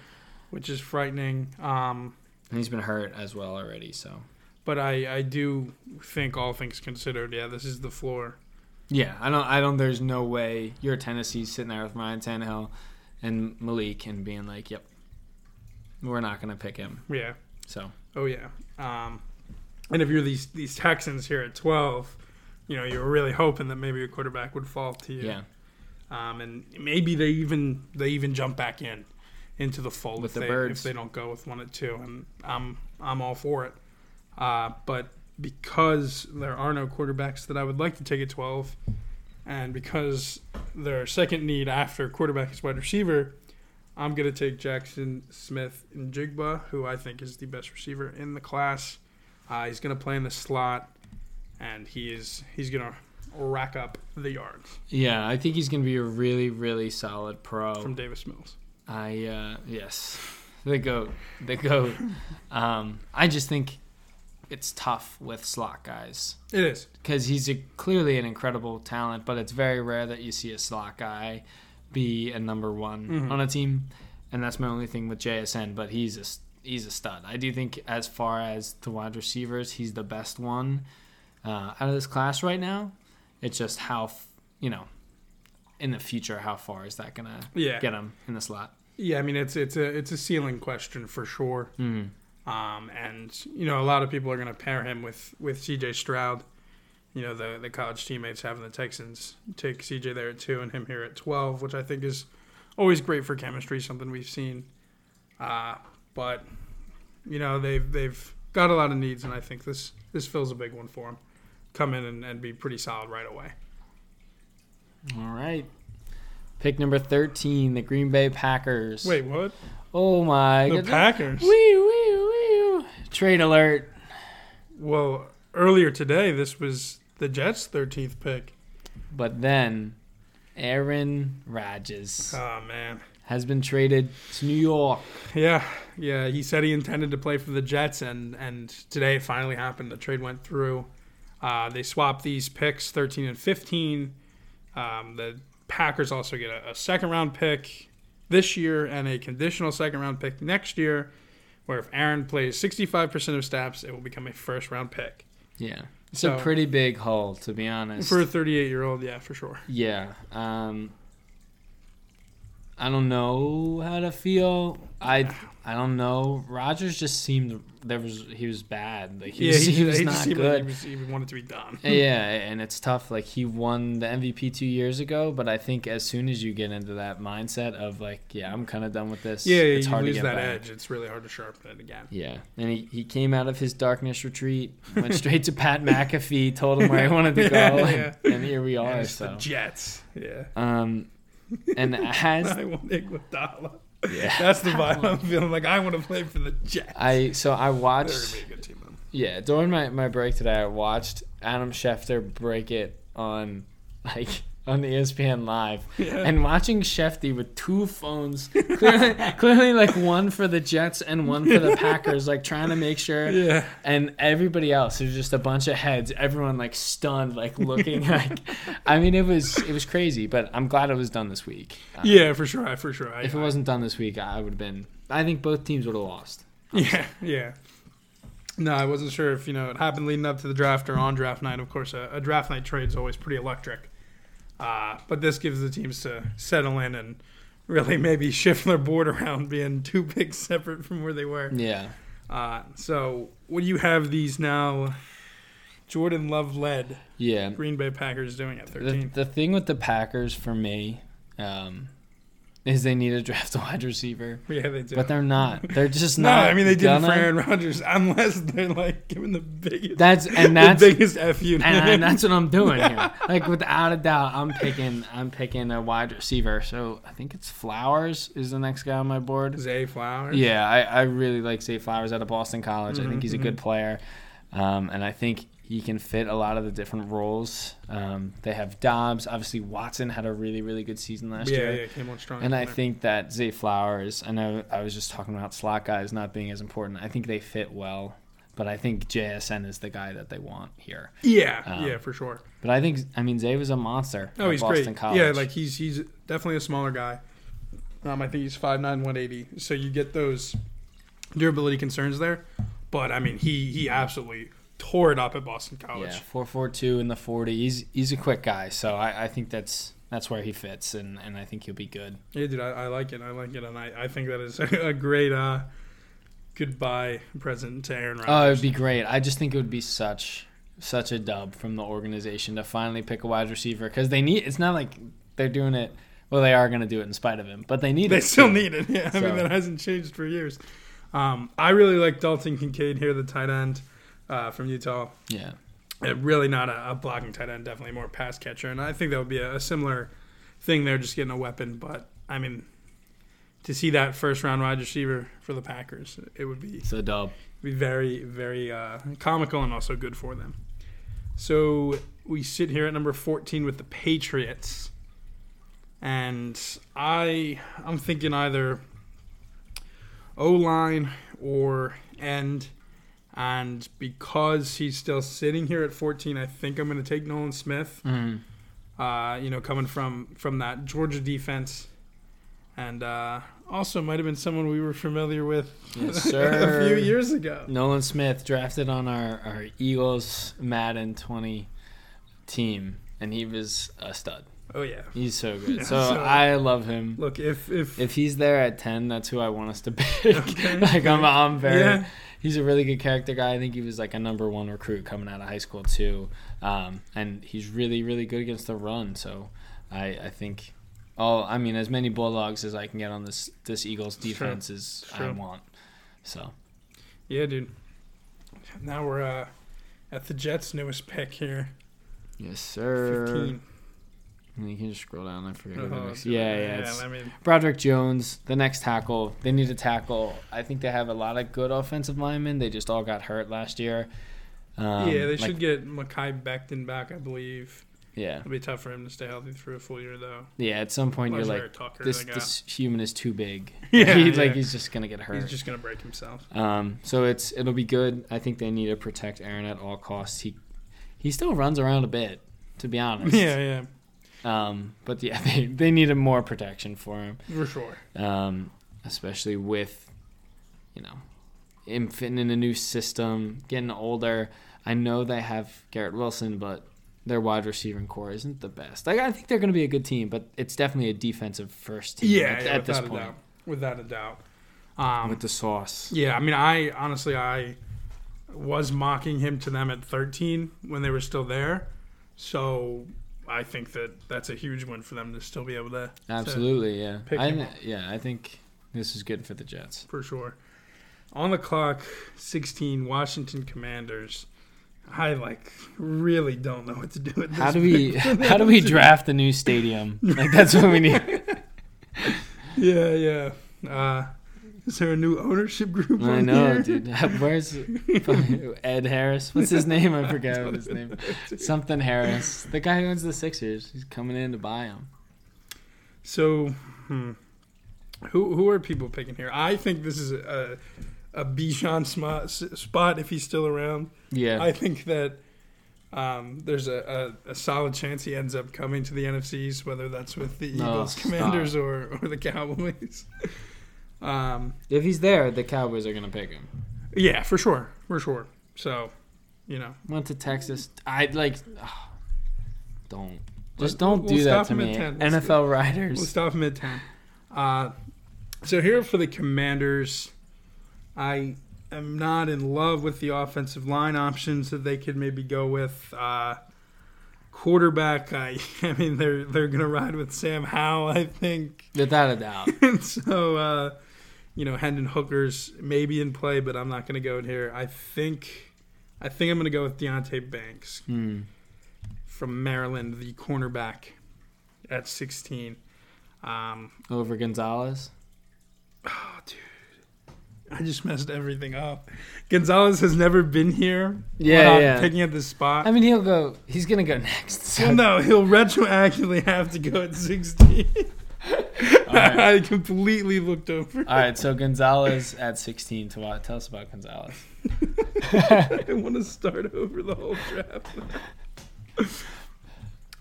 which is frightening. Um, And he's been hurt as well already. So but I, I do think all things considered, yeah, this is the floor. yeah, I don't, I don't. There's no way you're Tennessee sitting there with Ryan Tannehill and Malik and being like, "Yep, we're not going to pick him." Yeah. So Oh yeah. Um, and if you're these these Texans here at 12, you know you were really hoping that maybe a quarterback would fall to you. yeah. Um, and maybe they even they even jump back in into the fold With if the they, birds. if they don't go with one at two, and I'm I'm all for it. Uh, but because there are no quarterbacks that I would like to take at 12, and because their second need after quarterback is wide receiver, I'm gonna take Jackson Smith and Jigba, who I think is the best receiver in the class. Uh, he's gonna play in the slot, and he is he's gonna rack up the yards Yeah, I think he's going to be a really, really solid pro. from Davis Mills. I uh, yes, the goat, the goat. um, I just think it's tough with slot guys It is. because he's a, clearly an incredible talent, but it's very rare that you see a slot guy be a number one Mhm. on a team, and that's my only thing with JSN. But he's a he's a stud. I do think as far as the wide receivers, he's the best one uh, out of this class right now. It's just how you know in the future how far is that gonna Yeah. get him in the slot? Yeah, I mean it's it's a it's a ceiling question for sure. Mm. Um, and you know a lot of people are going to pair him with with C.J. Stroud. You know the the college teammates having the Texans take C.J. there at two and him here at twelve, which I think is always great for chemistry, something we've seen. Uh, but you know they've they've got a lot of needs, and I think this this fills a big one for him. Come in and, and be pretty solid right away. All right. Pick number 13, the Green Bay Packers. Wait, what? Oh my The goodness. Packers. Wee, wee, wee. Trade alert. Well, earlier today, this was the Jets' thirteenth pick. But then Aaron Rodgers Oh man. has been traded to New York. Yeah, yeah. He said he intended to play for the Jets, and and today it finally happened. The trade went through. Uh, they swapped these picks, thirteen and fifteen. Um, the Packers also get a, a second round pick this year and a conditional second round pick next year. Where if Aaron plays sixty five percent of snaps, it will become a first round pick Yeah. It's So- a pretty big haul, to be honest. for a thirty eight year old. Yeah, for sure. yeah. Um, I don't know how to feel. I I don't know. Rodgers just seemed there was he was bad. Like he yeah, was, he, he was he not seemed like good. he, was, he wanted to be done. yeah, and it's tough. Like he won the MVP two years ago, but I think as soon as you get into that mindset of like, yeah, I'm kind of done with this. Yeah, it's hard to get that back. edge. It's really hard to sharpen it again. Yeah, and he, he came out of his darkness retreat, went straight to Pat McAfee, told him where he wanted to go, Yeah, and, yeah. and here we are. it's the Jets. Yeah. um, and as I want Iguodala. yeah, That's the vibe I'm feeling. Like I want to play for the Jets. I so I watched be a good team. Yeah, during my, my break today, I watched Adam Schefter break it on like on the ESPN Live, Yeah. and watching Schefty with two phones, clearly, clearly like one for the Jets and one for the Packers, like trying to make sure. Yeah. And everybody else, there's just a bunch of heads, everyone like stunned, like looking like. I mean, it was it was crazy, but I'm glad it was done this week. Uh, Yeah, for sure. I for sure. I, If it wasn't done this week, I would have been. I think both teams would have lost. Yeah, yeah. No, I wasn't sure if you know it happened leading up to the draft or on draft night. Of course, a, a draft night trade is always pretty electric. Uh, but this gives the teams to settle in and really maybe shift their board around, being two picks separate from where they were. Yeah. Uh, so, what do you have these now? Jordan Love led Yeah. Green Bay Packers doing at The, 13. the thing with the Packers for me um, is they need to draft a wide receiver, yeah, they do. but they're not. They're just no, not. I mean they did it for Aaron Rodgers, unless they're like giving the biggest, That's and the that's biggest fu. and, and that's what I'm doing here. Like without a doubt, I'm picking I'm picking a wide receiver. So I think it's Flowers is the next guy on my board. Zay Flowers. Yeah, I, I really like Zay Flowers out of Boston College. I Mhm, think he's a good player, um, and I think he can fit a lot of the different roles. Um, they have Dobbs. Obviously, Watson had a really really good season last yeah, year. yeah, yeah, came on strong. And I there. think that Zay Flowers, I know I was just talking about slot guys not being as important. I think they fit well, but I think JSN is the guy that they want here. yeah, um, yeah, for sure. But I think, I mean, Zay was a monster. Oh, he's Boston great. College. Yeah, like he's he's definitely a smaller guy. Um, I think he's 5'9", 180. So you get those durability concerns there, but I mean he he absolutely tore it up at Boston College. yeah, four four two in the forty. He's he's a quick guy, so I, I think that's that's where he fits, and, and I think he'll be good. Yeah, dude, I, I like it. I like it, and I, I think that is a great uh, goodbye present to Aaron Rodgers. Oh, it'd be great. I just think it would be such such a dub from the organization to finally pick a wide receiver because they need. It's not like they're doing it. Well, they are going to do it in spite of him, but they need they it. They still too. need it. Yeah, I So- mean that hasn't changed for years. Um, I really like Dalton Kincaid here, the tight end uh, from Utah. Yeah. Uh, really not a, a blocking tight end, definitely more pass catcher, and I think that would be a, a similar thing there, just getting a weapon. But I mean, to see that first round wide receiver for the Packers, it would be It's a dub. be very, very uh, comical and also good for them. So we sit here at number 14 with the Patriots. And I I'm thinking either O line or end. And because he's still sitting here at 14, I think I'm going to take Nolan Smith. Mhm. Uh, you know, coming from from that Georgia defense, and uh, also might have been someone we were familiar with Yes, a few years ago. Nolan Smith drafted on our, our Eagles Madden 20 team, and he was a stud. Oh yeah. He's so good. Yeah, so, so- I love him. Look, if if, If he's there at 10, that's who I want us to pick. Okay, like, I'm, I'm very. yeah, He's a really good character guy. I think he was like a number one recruit coming out of high school, too. Um, and he's really, really good against the run. So I, I think. Oh, I mean, as many bulldogs as I can get on this this Eagles Sure, defense is I want. So yeah, dude. Now we're uh, at the Jets' newest pick here, yes, sir. fifteen. And you can just scroll down. I forget. who the Oh, next- dude, yeah, yeah. It's I mean, Broderick Jones, the next tackle. They need a tackle. I think they have a lot of good offensive linemen. They just all got hurt last year. Um, yeah, they like- should get Mekhi Becton back, I believe. Yeah, It'll be tough for him to stay healthy through a full year, though. yeah. At some point, you're like, Jared Tucker, this they got- this human is too big. Yeah, He- yeah. like he's just gonna get hurt. he's just gonna break himself. Um, so it's it'll be good. I think they need to protect Aaron at all costs. He he still runs around a bit, to be honest. Yeah, yeah, Um, but yeah, they they needed more protection for him. for sure. um, especially with you know him fitting in a new system, getting older. I know they have Garrett Wilson, but their wide receiving core isn't the best. Like, I think they're going to be a good team, but it's definitely a defensive first team Yeah, at, yeah at this without a point doubt. Without a doubt. Um, with the sauce. Yeah, I mean, I honestly, I was mocking him to them at 13 when they were still there. So I think that that's a huge win for them to still be able to, Absolutely, yeah. pick I, yeah, I think this is good for the Jets. for sure. On the clock, 16 Washington Commanders. I like really don't know what to do with this. How do we how do we draft a new stadium? Like that's what we need. Yeah, yeah. Uh, Is there a new ownership group? I know, here? dude. Where's Ed Harris? What's his name? I forgot his name. Something Harris. The guy who owns the Sixers. He's coming in to buy him. So, hmm. who who are people picking here? I think this is a a Bijan spot, spot if he's still around. Yeah. I think that um, there's a, a, a solid chance he ends up coming to the NFCs, whether that's with the Eagles, stop. Commanders, or, or the Cowboys. Um, if he's there, the Cowboys are gonna pick him. yeah, for sure, for sure. So, you know, Went to Texas. I like. don't. Just We'll- don't we'll do that to me. 10. We'll NFL we'll riders. stop him at ten. Uh, so here for the Commanders, I am not in love with the offensive line options that they could maybe go with. Uh, quarterback, I, I mean, they're they're gonna ride with Sam Howell, I think. Without a doubt. and so, uh, you know, Hendon Hooker's maybe in play, but I'm not going to go in here. I think, I think I'm going to go with Deonte Banks Hmm. from Maryland, the cornerback at 16. Um, Over Gonzalez. oh, dude, I just messed everything up. Gonzalez has never been here. Yeah, yeah. Picking at this spot. I mean, he'll go. He's gonna go next. So. well, no, he'll retroactively have to go at 16. right. I completely looked over. All right, so Gonzalez at 16 to what? Tell us about Gonzalez. I want to start over the whole draft.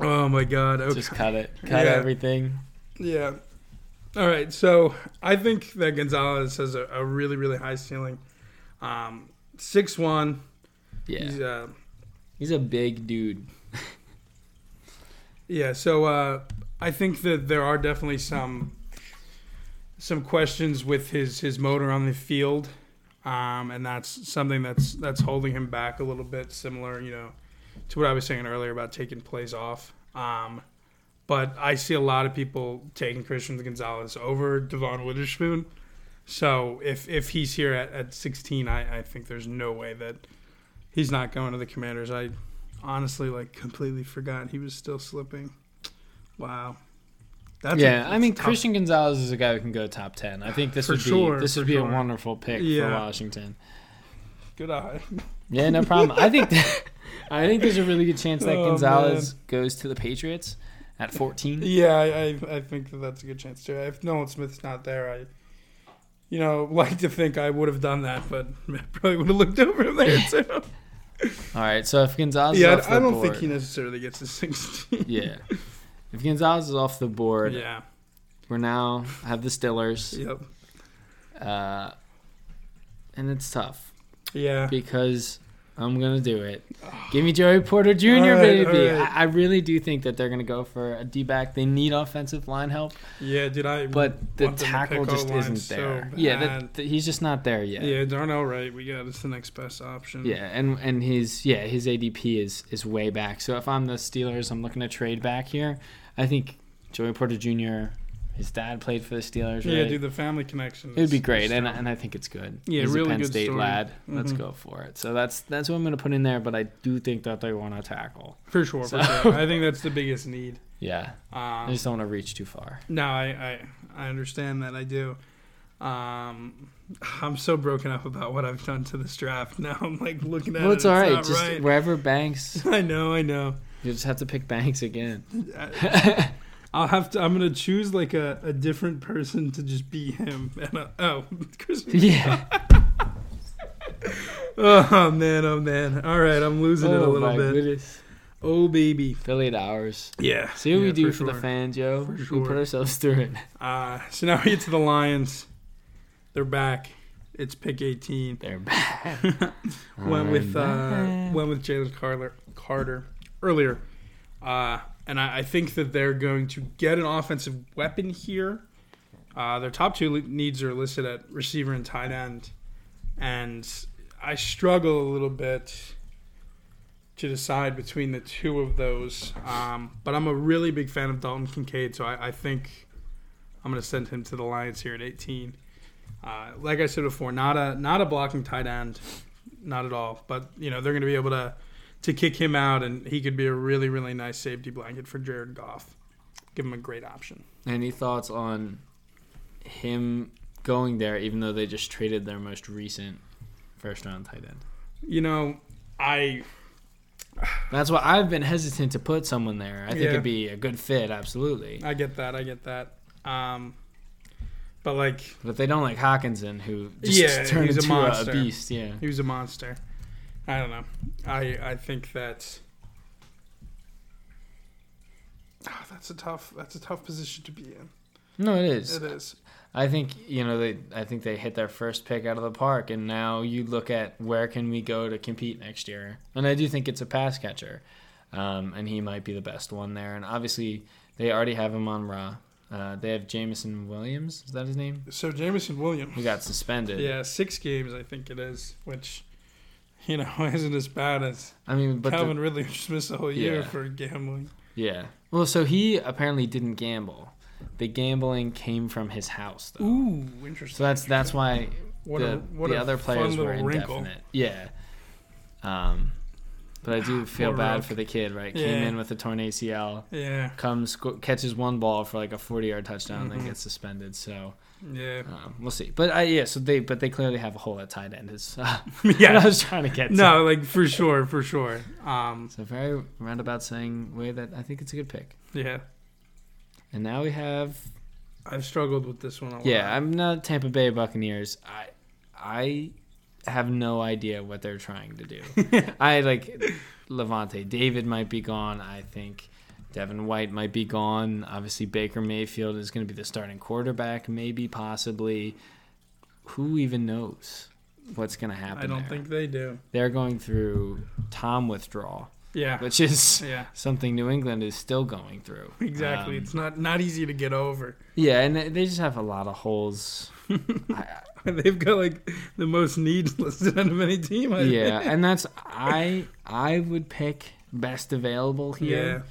oh my god. Okay. Just cut it. Cut Yeah. everything. Yeah. All right. So I think that Gonzalez has a, a really, really high ceiling. Um, six one. Yeah. He's uh, He's a big dude. Yeah. So uh, I think that there are definitely some some questions with his his motor on the field, um, and that's something that's that's holding him back a little bit. Similar, you know, to what I was saying earlier about taking plays off. Um, but I see a lot of people taking Christian Gonzalez over Devon Witherspoon. So if if he's here at, at 16, I, I think there's no way that he's not going to the Commanders. I honestly like completely forgot he was still slipping. Wow. That's yeah, a- I mean. Christian Gonzalez is a guy who can go top 10. I think this For would be this would be sure. a wonderful pick for Washington. Good eye. Yeah, no problem. I think that, I think there's a really good chance that Oh, Gonzalez goes to the Patriots at 14. Yeah, I, I I think that that's a good chance too. If Nolan Smith's not there, I, you know, like to think I would have done that, but I probably would have looked over him there too. All right, so if Gonzalez yeah, is off the I, I don't board, think he necessarily gets to 16. yeah. If Gonzalez is off the board, yeah. we're now have the Stillers. Yep. Uh, and it's tough Yeah. because I'm gonna do it. Give me Joey Porter Jr., right, baby. right. I, I really do think that they're gonna go for a D back. They need offensive line help, Yeah, did I? but the want them to tackle just isn't so there. yeah, that, that- he's just not there yet. Yeah, Darnell Wright, we got it's the next best option. Yeah, and and his yeah his ADP is is way back. So if I'm the Steelers, I'm looking to trade back here. I think Joey Porter Jr. His dad played for the Steelers. Yeah, right? dude, the family connection. It would be great, and and I think it's good. Yeah, He's really a Penn good State story. lad. Let's Mhm. go for it. So that's that's what I'm going to put in there. But I do think that they want to tackle. for sure, So- for sure. I think that's the biggest need. Yeah, I Um, just don't want to reach too far. No, I, I I understand that. I do. Um, I'm so broken up about what I've done to this draft. Now I'm like looking at Well, it. it's all right. Just right. wherever Banks, I know. I know. you just have to pick Banks again. I- I'll have to. I'm gonna choose like a, a different person to just be him. And uh, oh, Chris. yeah. Oh man. Oh man. All right. I'm losing it a oh little my bit. goodness. Oh baby. Affiliate hours. Yeah. See what yeah, we do for, sure. the fans, Joe. For We put ourselves through it. Uh, so now we get to the Lions. They're back. It's pick 18. They're back. went with uh, went with Jalen Carter, Carter earlier, uh, and I, I think that they're going to get an offensive weapon here. Uh, their top two needs are listed at receiver and tight end, and I struggle a little bit to decide between the two of those. Um, but I'm a really big fan of Dalton Kincaid, so I, I think I'm going to send him to the Lions here at 18. Uh, like I said before, not a not a blocking tight end, not at all. But you know they're going to be able to to kick him out, and he could be a really really nice safety blanket for Jared Goff. Give him a great option. Any thoughts on him going there, even though they just traded their most recent first round tight end. You know, I That's why I've been hesitant to put someone there. I think Yeah. it'd be a good fit, absolutely. I get that. I get that. Um, but like But if they don't like Hockenson, who just Yeah, turned a into a, monster. beast, yeah. he was a monster. I don't know. I I think that. Ah, that's a tough. That's a tough position to be in. No, it is. It is. I think you know they. I think they hit their first pick out of the park, and now you look at where can we go to compete next year. And I do think it's a pass catcher, um, and he might be the best one there. And obviously they already have him on Raw. Uh, they have Jameson Williams. Is that his name? So Jameson Williams. He got suspended? Yeah, six games I think it is, which you know isn't as bad as I mean, but the- Calvin Ridley just missed a whole year Yeah. for gambling. yeah. Well, so he apparently didn't gamble. The gambling came from his house, though. Ooh, interesting. So that's that's why what the, a what the other players were wrinkle. indefinite. Yeah. Um, but I do feel bad for the kid. Right, came Yeah. in with a torn ACL, Yeah, comes catches one ball for like a forty-yard touchdown, then Mhm. gets suspended. So yeah, um, we'll see. But I, yeah, so they but they clearly have a hole at tight end. Is uh, yeah. I was trying to get. To. No, like for sure, for sure. Um, It's a very roundabout saying way that I think it's a good pick. yeah, And now we have I've struggled with this one a lot. Yeah, I'm not Tampa Bay Buccaneers. I I have no idea what they're trying to do. I like Lavonte David might be gone. I think Devin White might be gone. Obviously Baker Mayfield is going to be the starting quarterback, maybe possibly. Who even knows what's going to happen? I don't there? think they do. they're going through Tom withdrawal, Yeah, which is yeah, something New England is still going through. exactly. Um, it's not not easy to get over. yeah, and they just have a lot of holes. I, They've got like the most needs listed out of any team. I yeah, think. and that's I I would pick best available here,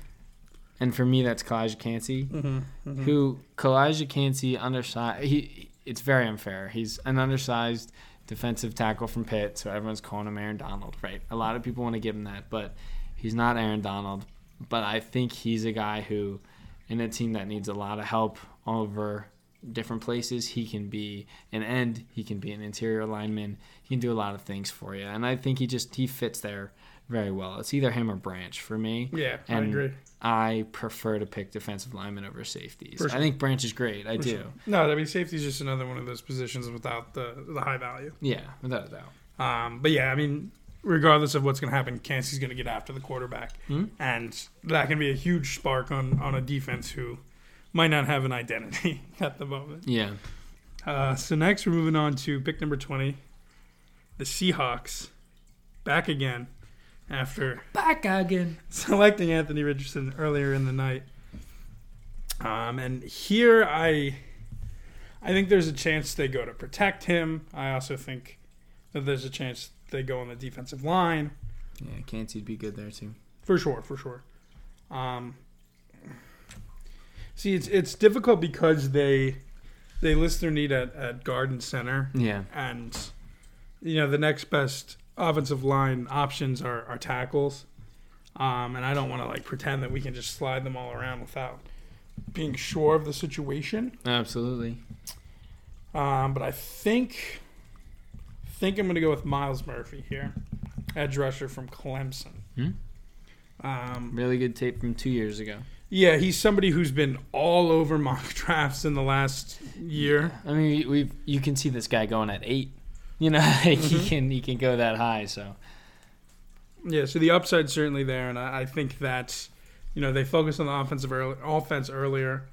and for me that's Calijah Kancey, hmm hmm who Calijah Kancey undersized. He it's very unfair. He's an undersized defensive tackle from Pitt, so everyone's calling him Aaron Donald, right? A lot of people want to give him that, but he's not Aaron Donald. But I think he's a guy who, in a team that needs a lot of help over different places, he can be an end. He can be an interior lineman. He can do a lot of things for you, and I think he just he fits there very well. It's either him or Branch for me. Yeah, I And agree. I prefer to pick defensive linemen over safeties. Sure. I think Branch is great. I For do. sure. No, I mean safety is just another one of those positions without the the high value. Yeah, without a doubt. Um, but yeah, I mean, regardless of what's going to happen, Kancey is going to get after the quarterback, Hmm? and that can be a huge spark on on a defense who might not have an identity at the moment. Yeah. Uh, so next, we're moving on to pick number twenty, the Seahawks, back again after Back again. selecting Anthony Richardson earlier in the night. Um, and here I, I think there's a chance they go to protect him. I also think that there's a chance they go on the defensive line Yeah, Kancey'd be good there too. for sure, for sure. Um, see, it's it's difficult because they they list their need at, at guard and center, Yeah. and you know the next best offensive line options are, are tackles um, and i don't want to like pretend that we can just slide them all around without being sure of the situation Absolutely. um, but i think think i'm going to go with Myles Murphy here edge rusher from clemson Hmm? um, Really good tape from two years ago. yeah he's somebody who's been all over mock drafts in the last year I mean, we have you can see this guy going at eight. You know, like he can he can go that high. So Yeah, so the upside's certainly there, and I, I think that you know they focus on the offensive early, offense earlier.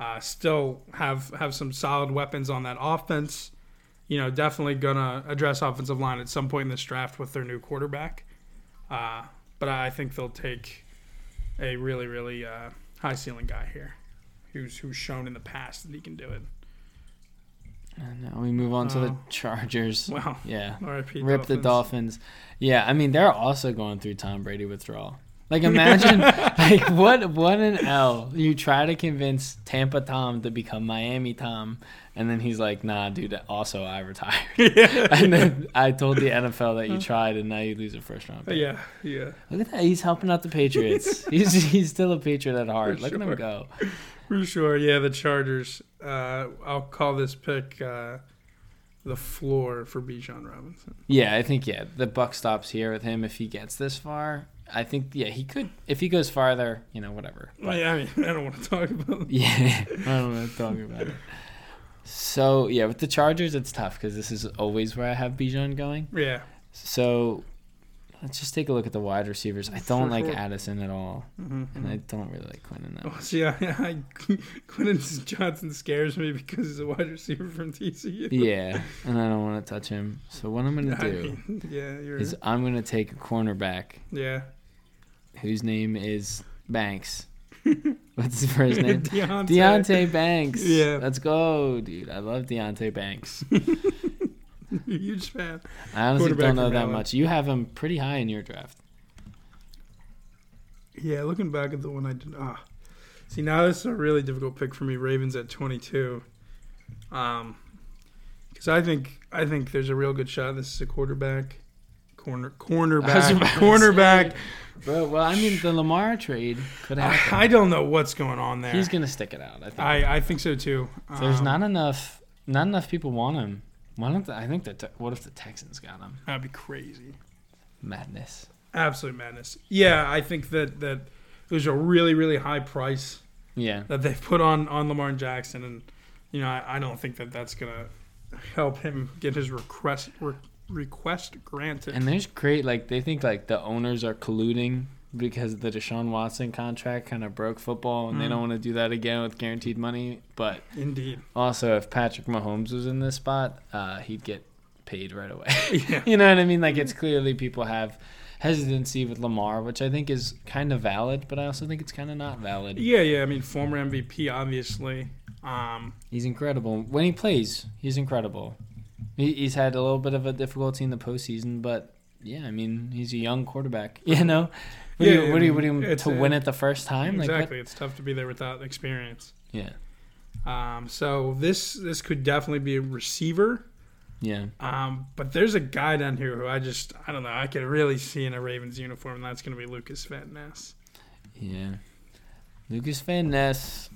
Uh, still have have some solid weapons on that offense. You know, definitely gonna address offensive line at some point in this draft with their new quarterback. Uh, but I think they'll take a really really uh, high ceiling guy here, who's who's shown in the past that he can do it. And now we move on to the Oh. Chargers. Wow, Yeah. R.I.P. Rip the Dolphins. Dolphins. Yeah, I mean they're also going through Tom Brady withdrawal. Like imagine like what what an L. You try to convince Tampa Tom to become Miami Tom and then he's like, "Nah, dude, also I retired." and then I told the NFL that you tried and now you lose a first round pick. Yeah, yeah. Look at that. He's helping out the Patriots. he's he's still a Patriot at heart. For Look at him go. For sure, yeah, the Chargers. Uh, I'll call this pick uh, the floor for Bijan Robinson. Yeah, I think yeah, the buck stops here with him if he gets this far. I think yeah, he could if he goes farther, you know, whatever. But, yeah, I mean, I don't want to talk about. It. Yeah, I don't want to talk about it. So yeah, with the Chargers, it's tough because this is always where I have Bijan going. Yeah. So let's just take a look at the wide receivers. I don't For like sure. Addison at all, Mm-hmm. and I don't really like Quinn in that. Oh, see, I, I, Quentin Johnston scares me because he's a wide receiver from TCU. Yeah, and I don't want to touch him. So what I'm gonna I do mean, yeah, you're. is I'm gonna take a cornerback yeah. whose name is Banks. What's his first name? Deonte. Deonte Banks. Yeah. Let's go, dude. I love Deonte Banks. Huge fan. I honestly don't know that much. You have him pretty high in your draft. Yeah, looking back at the one I did. Ah, see now this is a really difficult pick for me. Ravens at 22. Um, because I think I think there's a real good shot. This is a quarterback, corner cornerback, cornerback. Bro, well, I mean, the Lamar trade could happen. I, I don't know what's going on there. He's gonna stick it out. I think. I I think so too. There's Um, not enough. Not enough people want him. Why don't the, I think that? What if the Texans got him? That'd be crazy. Madness. Absolute madness. Yeah, I think that that there's a really really high price Yeah. that they've put on on Lamar Jackson, and you know I, I don't think that that's gonna help him get his request re, request granted. And there's great like they think like the owners are colluding because the Deshaun Watson contract kind of broke football and they Mm. don't want to do that again with guaranteed money. But Indeed. also, if Patrick Mahomes was in this spot, uh, he'd get paid right away. Yeah. you know what I mean? Like it's clearly people have hesitancy with Lamar, which I think is kind of valid, but I also think it's kind of not valid. Yeah, yeah. I mean, former MVP, obviously. Um, He's incredible when he plays. He's incredible. He, he's had a little bit of a difficulty in the postseason, but yeah, I mean he's a young quarterback. You know, what Yeah, do you, what do you, what do you to a- win it the first time? Like exactly. It's tough to be there without experience. Yeah, Um, so this this could definitely be a receiver. yeah. Um, but there's a guy down here who I just I don't know I could really see in a Ravens uniform, and that's going to be Lucas Van Ness. Yeah. Lucas Van Ness,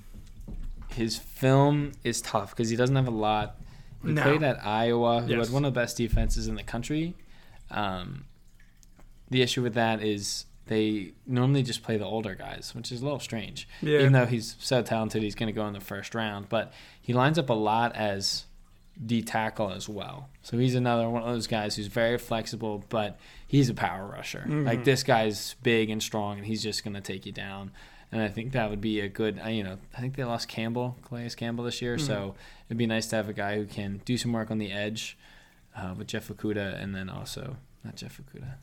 his film is tough because he doesn't have a lot. He No. played at Iowa, who Yes. had one of the best defenses in the country. Um, the issue with that is they normally just play the older guys, which is a little strange. Yeah. Even though he's so talented, he's going to go in the first round. But he lines up a lot as D tackle as well. So he's another one of those guys who's very flexible, but he's a power rusher. Mhm. Like this guy's big and strong, and he's just going to take you down. And I think that would be a good, uh, you know, I think they lost Campbell, Calais Campbell this year. So it'd be nice to have a guy who can do some work on the edge uh, with Jeff Okudah, and then also, not Jeff Okudah.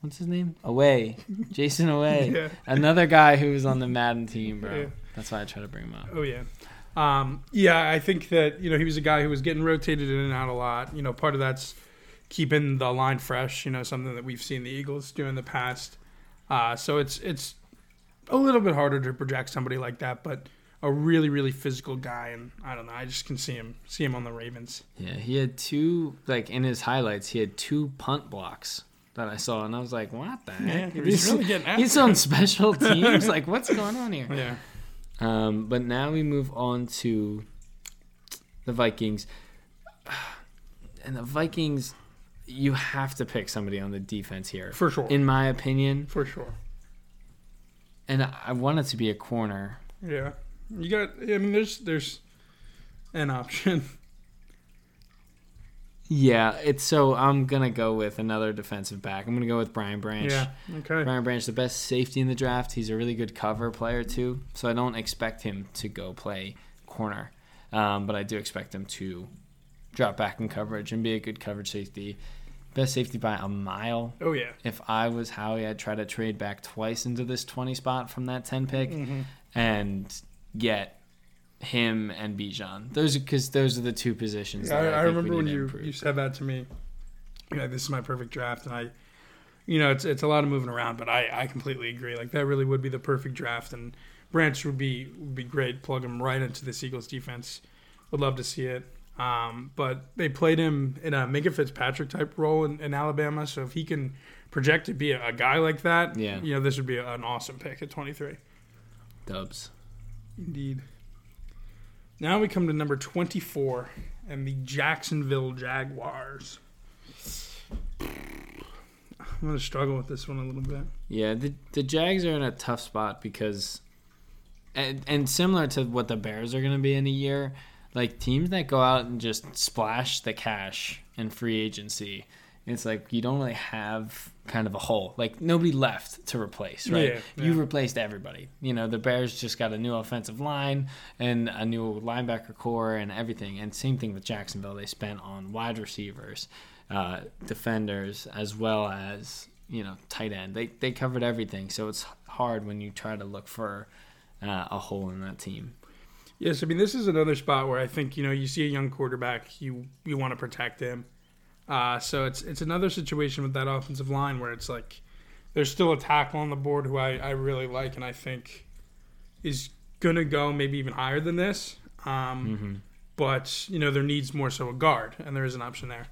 What's his name? Away. Jayson Oweh. Yeah. Another guy who was on the Madden team, bro. Yeah. That's why I try to bring him up. Oh yeah. Um, yeah, I think that you know he was a guy who was getting rotated in and out a lot. You know, part of that's keeping the line fresh. You know, something that we've seen the Eagles do in the past. Uh, so it's it's a little bit harder to project somebody like that, but a really really physical guy, and I don't know. I just can see him see him on the Ravens. Yeah, he had two like in his highlights. He had two punt blocks that I saw, and I was like, "What the heck? he's He's, really getting he's on special teams. like, what's going on here?" Yeah. Um, but now we move on to the Vikings, and the Vikings. You have to pick somebody on the defense here, For sure. in my opinion. For sure. And I I want it to be a corner. Yeah. You got. I mean, there's there's an option. Yeah, it's so I'm gonna go with another defensive back. I'm gonna go with Brian Branch. Yeah. Okay. Brian Branch, the best safety in the draft. He's a really good cover player too, so I don't expect him to go play corner, um, but I do expect him to drop back in coverage and be a good coverage safety. Best safety by a mile. Oh yeah. If I was Howie, I'd try to trade back twice into this 20 spot from that 10 pick Mhm. and get him and Bijan. Those because those are the two positions. Yeah, I, I think we remember when you, improve. you said that to me. Yeah, this is my perfect draft, and I, you know, it's it's a lot of moving around, but I, I completely agree. Like that really would be the perfect draft, and Branch would be would be great. Plug him right into the Eagles defense. Would love to see it. Um, but they played him in a Minkah Fitzpatrick type role in, in Alabama, so if he can project to be a, a guy like that, Yeah. you know, this would be an awesome pick at 23. Dubs. Indeed. Now we come to number 24 and the Jacksonville Jaguars. I'm going to struggle with this one a little bit. Yeah, the the Jags are in a tough spot because, and, and similar to what the Bears are going to be in a year, like teams that go out and just splash the cash in free agency, it's like you don't really have kind of a hole. Like nobody left to replace, right? Yeah, You replaced everybody. You know, the Bears just got a new offensive line and a new linebacker core and everything. And same thing with Jacksonville. They spent on wide receivers, uh, defenders, as well as you know tight end. They they covered everything. So it's hard when you try to look for uh, a hole in that team. Yes, I mean this is another spot where I think you know you see a young quarterback, you you want to protect him. Uh, so it's it's another situation with that offensive line where it's like there's still a tackle on the board who I, I really like and I think is gonna go maybe even higher than this. Um, But you know there needs more so a guard, and there is an option there.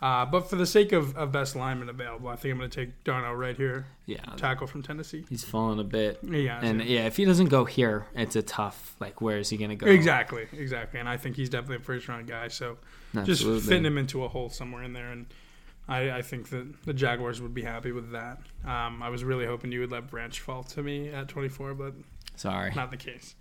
Uh, but for the sake of, of best lineman available, I think I'm going to take Darnell right here, Yeah, tackle from Tennessee. he's fallen a bit. Yeah, And yeah, if he doesn't go here, it's a tough. Like, where is he going to go? exactly, exactly. And I think he's definitely a first round guy. So just Absolutely. fitting him into a hole somewhere in there. And I, I think that the Jaguars would be happy with that. Um, I was really hoping you would let Branch fall to me at 24, but Sorry. not the case.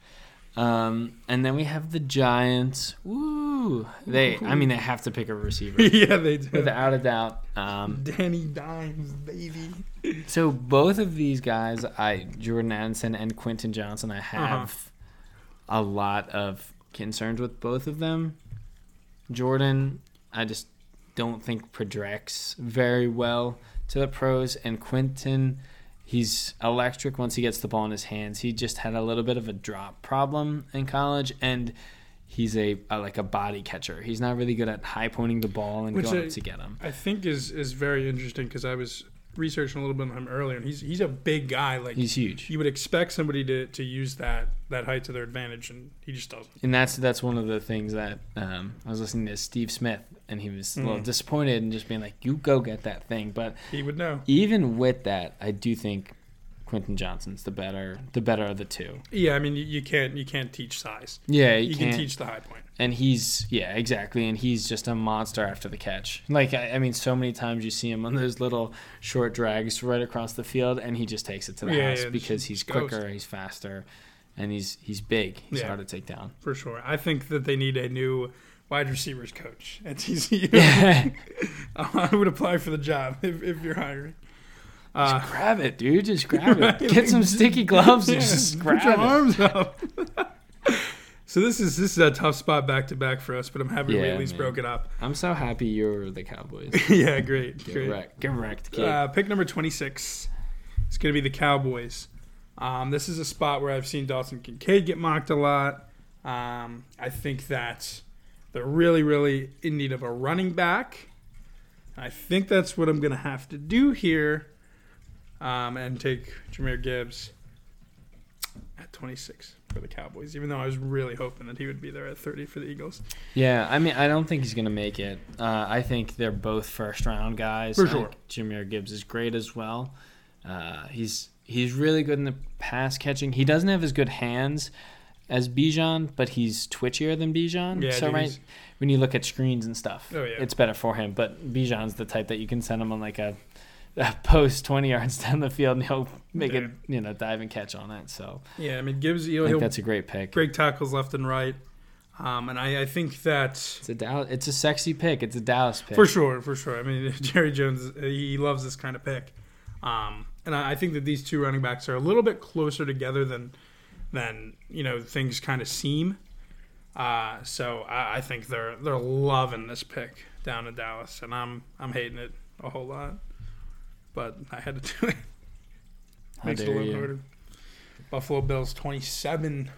Um, and then we have the Giants. Woo! They, I mean, they have to pick a receiver yeah, they do. without a doubt. Um, Danny Dimes, baby. so both of these guys, I Jordan Addison and Quentin Johnston, I have a lot of concerns with both of them. Jordan, I just don't think projects very well to the pros, and Quentin. He's electric once he gets the ball in his hands. He just had a little bit of a drop problem in college, and he's a, a like a body catcher. He's not really good at high pointing the ball and Which going I- up to get him. I think is is very interesting because I was researching a little bit on him earlier, and he's he's a big guy. Like He's huge. you would expect somebody to, to use that that height to their advantage, and he just doesn't. And that's that's one of the things that um, I was listening to Steve Smith, and he was a little Mm. disappointed and just being like, "You go get that thing." But He would know. even with that, I do think Quentin Johnston's the better the better of the two. Yeah, I mean you, you can't you can't teach size. Yeah, You, you, can teach the high point. and he's yeah, exactly, and he's just a monster after the catch. Like I, I mean, so many times you see him on those little short drags right across the field, and he just takes it to the Yeah, house yeah, because he's goes. quicker, he's faster, and he's he's big. He's Yeah. hard to take down. For sure. I think that they need a new wide receivers coach at TCU. I would apply for the job if, if you're hiring. Uh, Just grab it, dude. Just grab Right, it. Get some sticky gloves and yeah, just put grab your it. arms up. so this is this is a tough spot back to back for us, but I'm happy we at least man. broke it up. I'm so happy you're the Cowboys. yeah, great, Get great. wrecked. Get wrecked, kid. Uh, pick number 26. It's going to be the Cowboys. Um, this is a spot where I've seen Dawson Kincaid get mocked a lot. Um, I think that they're really, really in need of a running back. I think that's what I'm going to have to do here um, and take Jahmyr Gibbs at 26 for the Cowboys, even though I was really hoping that he would be there at 30 for the Eagles. yeah, I mean, I don't think he's gonna make it. Uh, I think they're both first round guys. For sure. Jahmyr Gibbs is great as well. Uh, he's he's really good in the pass catching. He doesn't have as good hands as Bijan, but he's twitchier than Bijan. Yeah, so dude, right when you look at screens and stuff, Oh, yeah. it's better for him. But Bijan's the type that you can send him on like a, a post twenty yards down the field and he'll make it you know dive and catch on it. So Yeah, I mean, Gibbs, he'll, think he'll that's a great pick. break tackles left and right. Um, and I, I think that It's a Dallas, It's a sexy pick. It's a Dallas pick. For sure, for sure. I mean, Jerry Jones, he loves this kind of pick, um, and I I think that these two running backs are a little bit closer together than than you know things kind of seem. Uh, so I, I think they're they're loving this pick down in Dallas, and I'm I'm hating it a whole lot, but I had to do it. Makes it a little harder. Buffalo Bills 27.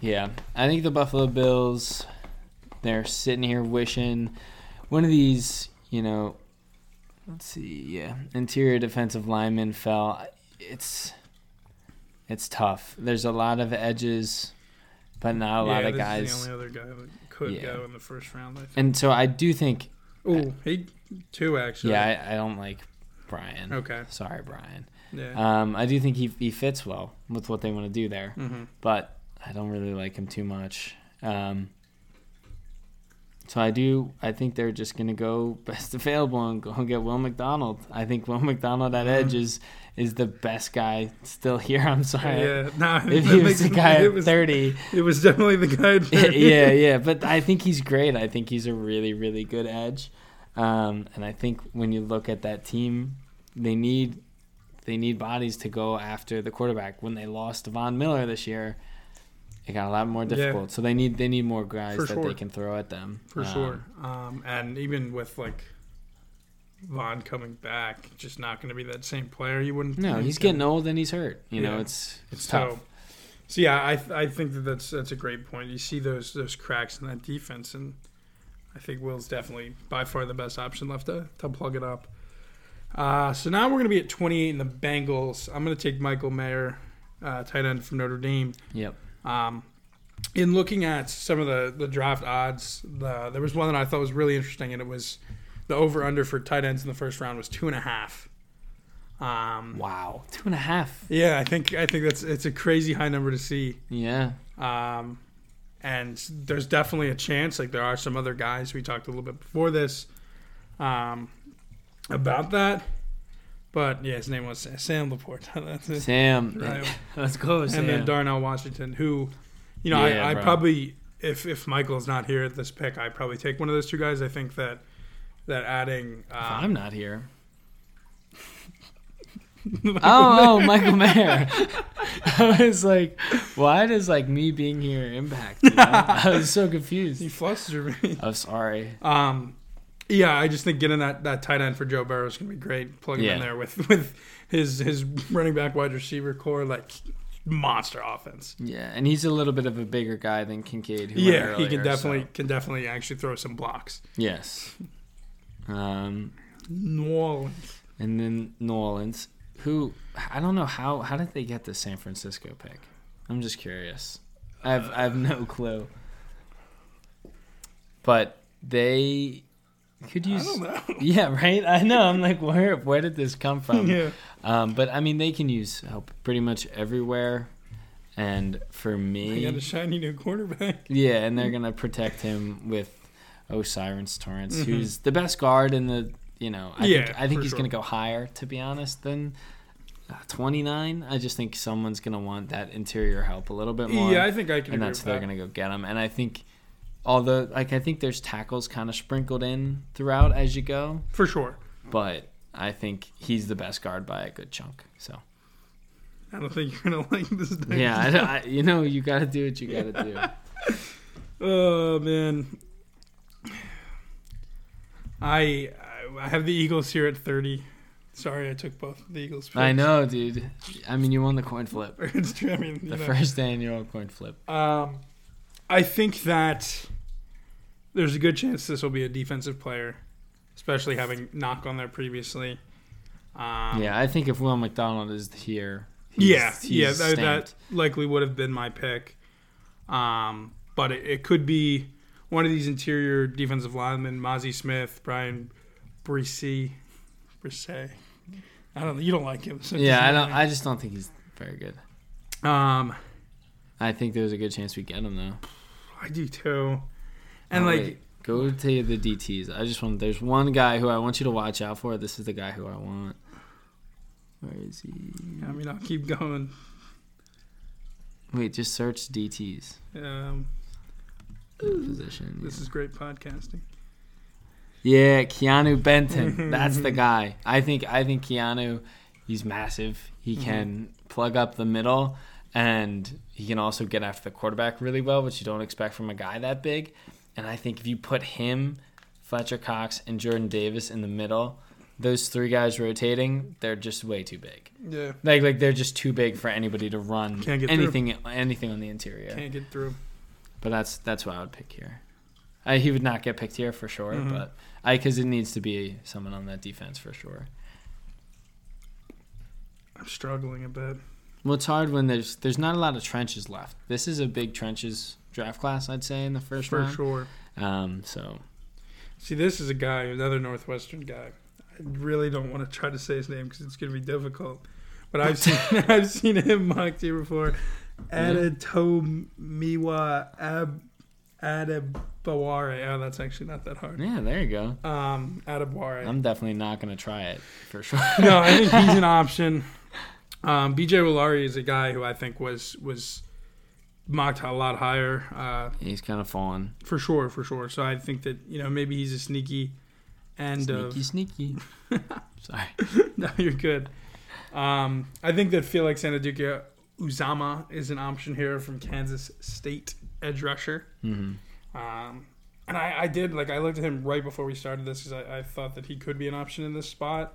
Yeah, I think the Buffalo Bills. They're sitting here wishing one of these, you know, let's see, yeah, interior defensive lineman fell. It's it's tough. There's a lot of edges, but not a lot of guys. is the only other guy that could Yeah. go in the first round. I think. And so I do think, Oh, he two actually. yeah, I, I don't like Brian. Okay. Sorry, Brian. Yeah. Um, I do think he he fits well with what they want to do there. mm-hmm. but I don't really like him too much. Um, So I do. I think they're just gonna go best available and go and get Will McDonald. I think Will McDonald at edge is is the best guy still here. I'm sorry. Yeah, no, If he was the guy it at was, 30, it was definitely the guy. At 30. yeah, yeah. But I think he's great. I think he's a really, really good edge. Um, and I think when you look at that team, they need they need bodies to go after the quarterback. When they lost Von Miller this year, it got a lot more Yeah. difficult. So they need they need more guys For that sure. they can throw at them. for Um, sure. Um, and even with like Vaughn coming back, just not going to be that same player. You wouldn't. No, he's getting old and he's hurt. You know, Yeah. it's it's so. tough. So yeah, I I think that that's that's a great point. You see those those cracks in that defense, and I think Will's definitely by far the best option left to to plug it up. Uh, so now we're going to be at 28 in the Bengals. I'm going to take Michael Mayer, uh, tight end from Notre Dame. Yep. Um, in looking at some of the, the draft odds, the, there was one that I thought was really interesting, and it was the over under for tight ends in the first round was two and a half. Um, Wow, two and a half. yeah, I think I think that's it's a crazy high number to see. Yeah. Um, and there's definitely a chance. Like there are some other guys we talked a little bit before this um, about that. But yeah, his name was Sam LaPorta. Sam, Right. let's go. and Sam. then Darnell Washington, who, you know, Yeah, I, I probably if if Michael's not here at this pick, I'd probably take one of those two guys. I think that that adding. Um, I'm not here. oh, oh, Michael Mayer. I was like, why does like me being here impact? You know? I was so confused. he flustered me. I'm sorry. Um, yeah, I just think getting that, that tight end for Joe Burrow is gonna be great. Plugging him in there with with his his running back, wide receiver core, like monster offense. Yeah, and he's a little bit of a bigger guy than Kincaid. Yeah, he can definitely so- can definitely actually throw some blocks. Yes. Um, New Orleans. and then New Orleans, who I don't know how how did they get the San Francisco pick? I'm just curious. I have I have no clue. But they could I use don't know. Yeah, right. I know. I'm like, where where did this come from? yeah, Um, but I mean, they can use help pretty much everywhere. And for me, got a shiny new quarterback. yeah, and they're gonna protect him with O'Cyrus Torrence, Mhm. who's the best guard in the. You know, I Yeah, think I think he's sure. gonna go higher. To be honest, than uh, 29. I just think someone's gonna want that interior help a little bit more Yeah, I think I can. and that's they're that. gonna go get him. And I think, although like I think there's tackles kind of sprinkled in throughout as you go, for sure. but I think he's the best guard by a good chunk. So I don't think you're gonna like this. Next yeah, I, I, you know you got to do what you got to do. Oh man, I I have the Eagles here at thirty. Sorry, I took both the Eagles. I know, dude. I mean, you won the coin flip, it's true. I mean, the know. first annual coin flip. Um, I think that there's a good chance this will be a defensive player, especially having knock on there previously. Um, yeah, I think if Will McDonald is here, he's, yeah, he's yeah. That, that likely would have been my pick. Um, but it, it could be one of these interior defensive linemen: Mazi Smith, Bryan Bresee, Bresee. I don't. You don't like him. So yeah, I don't. I just don't think he's very good. Um, I think there's a good chance we get him though. I do too. And Oh, like, go to the DTS. I just want. There's one guy who I want you to watch out for. This is the guy who I want. Where is he? I mean, I'll keep going. Wait, just search DTs Um, position. this is great podcasting. Yeah, Keanu Benton. That's the guy. I think. I think Keanu. He's massive. He Mhm. can plug up the middle, and he can also get after the quarterback really well, which you don't expect from a guy that big. And I think if you put him, Fletcher Cox, and Jordan Davis in the middle, those three guys rotating, they're just way too big. Yeah, Like like they're just too big for anybody to run get through. anything anything on the interior. can't get through. But that's that's what I would pick here. I, he would not get picked here for sure, Mhm. but I because it needs to be someone on that defense for sure. I'm struggling a bit. Well, it's hard when there's there's not a lot of trenches left. This is a big trenches draft class, I'd say, in the first For round. For sure. Um, so See, this is a guy, another Northwestern guy. I really don't want to try to say his name because it's going to be difficult. But I've seen I've seen him mocked here before. Yeah. Adetomiwa Ab Adebawore. Oh, that's actually not that hard. Yeah, there you go. Um, Adebawore. I'm definitely not gonna try it for sure. no, I think he's an option. Um, BJ Ojulari is a guy who I think was was mocked a lot higher. Uh, He's kind of fallen. for sure, for sure. So I think that you know maybe he's a sneaky end of Sneaky, sneaky. Sorry. no, you're good. Um, I think that Felix Anudike Uzomah is an option here from Kansas State edge rusher. hmm Um, and I, I did like I looked at him right before we started this because I, I thought that he could be an option in this spot.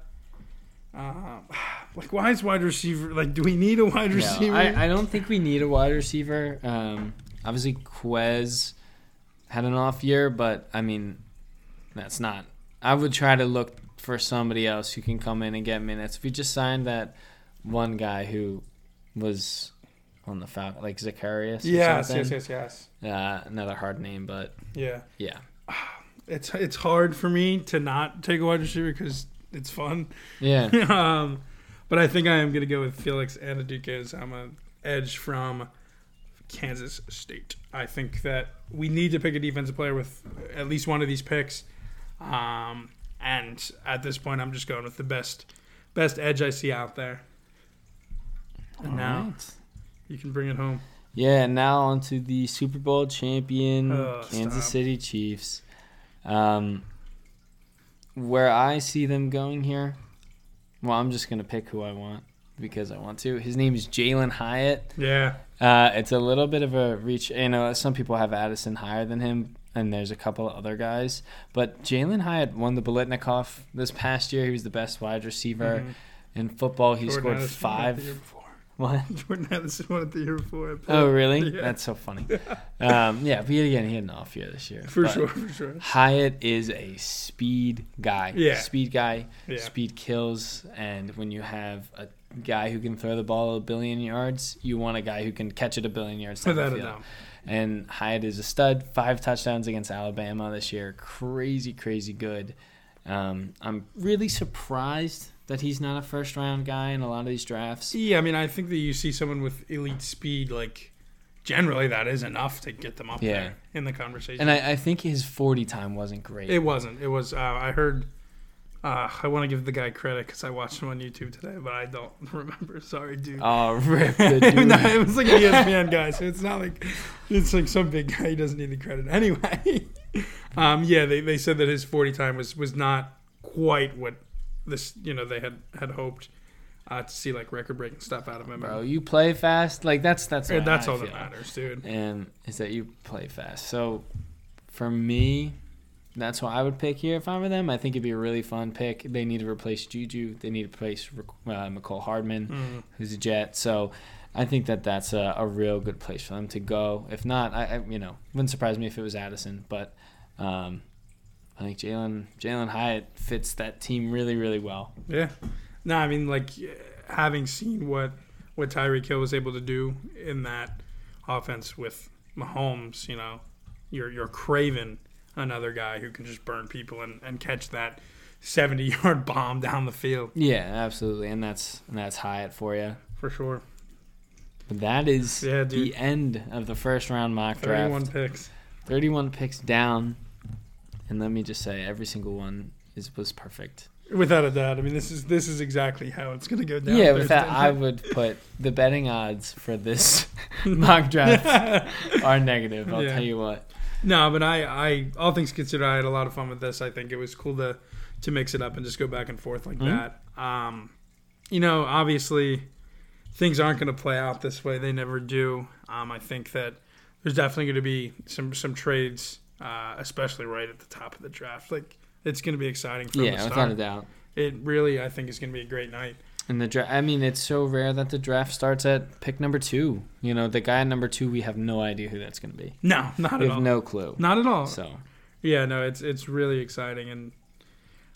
Um, like why is wide receiver like do we need a wide No, receiver? I, I don't think we need a wide receiver. Um, obviously, Quez had an off year, but I mean, that's not. I would try to look for somebody else who can come in and get minutes. If you just signed that one guy who was on the Falcon, like Zaccheaus, yes, something. yes, yes, yes. Uh, another hard name, but Yeah, yeah, it's it's hard for me to not take a wide receiver because it's fun. yeah. um, but I think I am going to go with Felix Anadukes. I'm a edge from Kansas State. I think that we need to pick a defensive player with at least one of these picks. Um, and at this point, I'm just going with the best best edge I see out there. And now Alright. you can bring it home. Yeah, and now on to the Super Bowl champion Oh, Kansas stop. City Chiefs. Um, where I see them going here, well, I'm just gonna pick who I want because I want to. His name is Jalin Hyatt. Yeah, Uh, it's a little bit of a reach. You know, some people have Addison higher than him, and there's a couple of other guys. But Jalin Hyatt won the Biletnikoff this past year. He was the best wide receiver Mhm. in football. He Jordan scored Addison won it the year five. What? Jordan Addison won it the year before. Oh, really? Yeah. That's so funny. Um, yeah, but again, he had an off year this year. For But sure, for sure. Hyatt is a speed guy. Yeah. Speed guy. Yeah. Speed kills. And when you have a guy who can throw the ball a billion yards, you want a guy who can catch it a billion yards. Without a doubt. And Hyatt is a stud. Five touchdowns against Alabama this year. Crazy, crazy good. Um, I'm really surprised that he's not a first round guy in a lot of these drafts. Yeah, I mean, I think that you see someone with elite speed, like generally that is enough to get them up Yeah. there in the conversation. And I, I think his 40 time wasn't great. it wasn't. It was. Uh, I heard. Uh, I want to give the guy credit because I watched him on YouTube today, but I don't remember. Sorry, dude. oh, rip the dude. no, it was like an ESPN guy, so it's not like it's like some big guy. He doesn't need the credit anyway. um, yeah, they, they said that his forty time was was not quite what this you know they had had hoped uh, to see like record breaking stuff out of him. Bro, you play fast. Like that's that's And that's I all feel. that matters, dude. And is that you play fast. So for me, that's what I would pick here if I were them. I think it'd be a really fun pick. They need to replace Juju. They need to replace uh, Mecole Hardman, Mm. who's a Jet. So I think that that's a, a real good place for them to go. If not, I, I you know wouldn't surprise me if it was Addison, but. Um, I think Jalin Jalin Hyatt fits that team really, really well. Yeah. No, I mean like having seen what what Tyreek Hill was able to do in that offense with Mahomes, you know, you're you're craving another guy who can just burn people and, and catch that 70 yard bomb down the field Yeah, absolutely, and that's and that's Hyatt for you. for sure. But that is Yeah, the end of the first round mock 31 draft. picks. 31 picks down. And let me just say, every single one is was perfect. Without a doubt. I mean, this is this is exactly how it's going to go down. yeah, with that, I would put the betting odds for this mock draft are negative. I'll Yeah. tell you what. No, but I, I, all things considered, I had a lot of fun with this. I think it was cool to, to mix it up and just go back and forth like Mhm. that. Um, you know, obviously, things aren't going to play out this way. They never do. Um, I think that there's definitely going to be some some trades, uh, especially right at the top of the draft. Like it's going to be exciting from the Yeah, without a doubt. It really, I think, is going to be a great night. And the draft, I mean, it's so rare that the draft starts at pick number two. You know, the guy at number two, we have no idea who that's going to be. No, not at all. We at have all. no clue. Not at all. So, Yeah, no, it's it's really exciting, and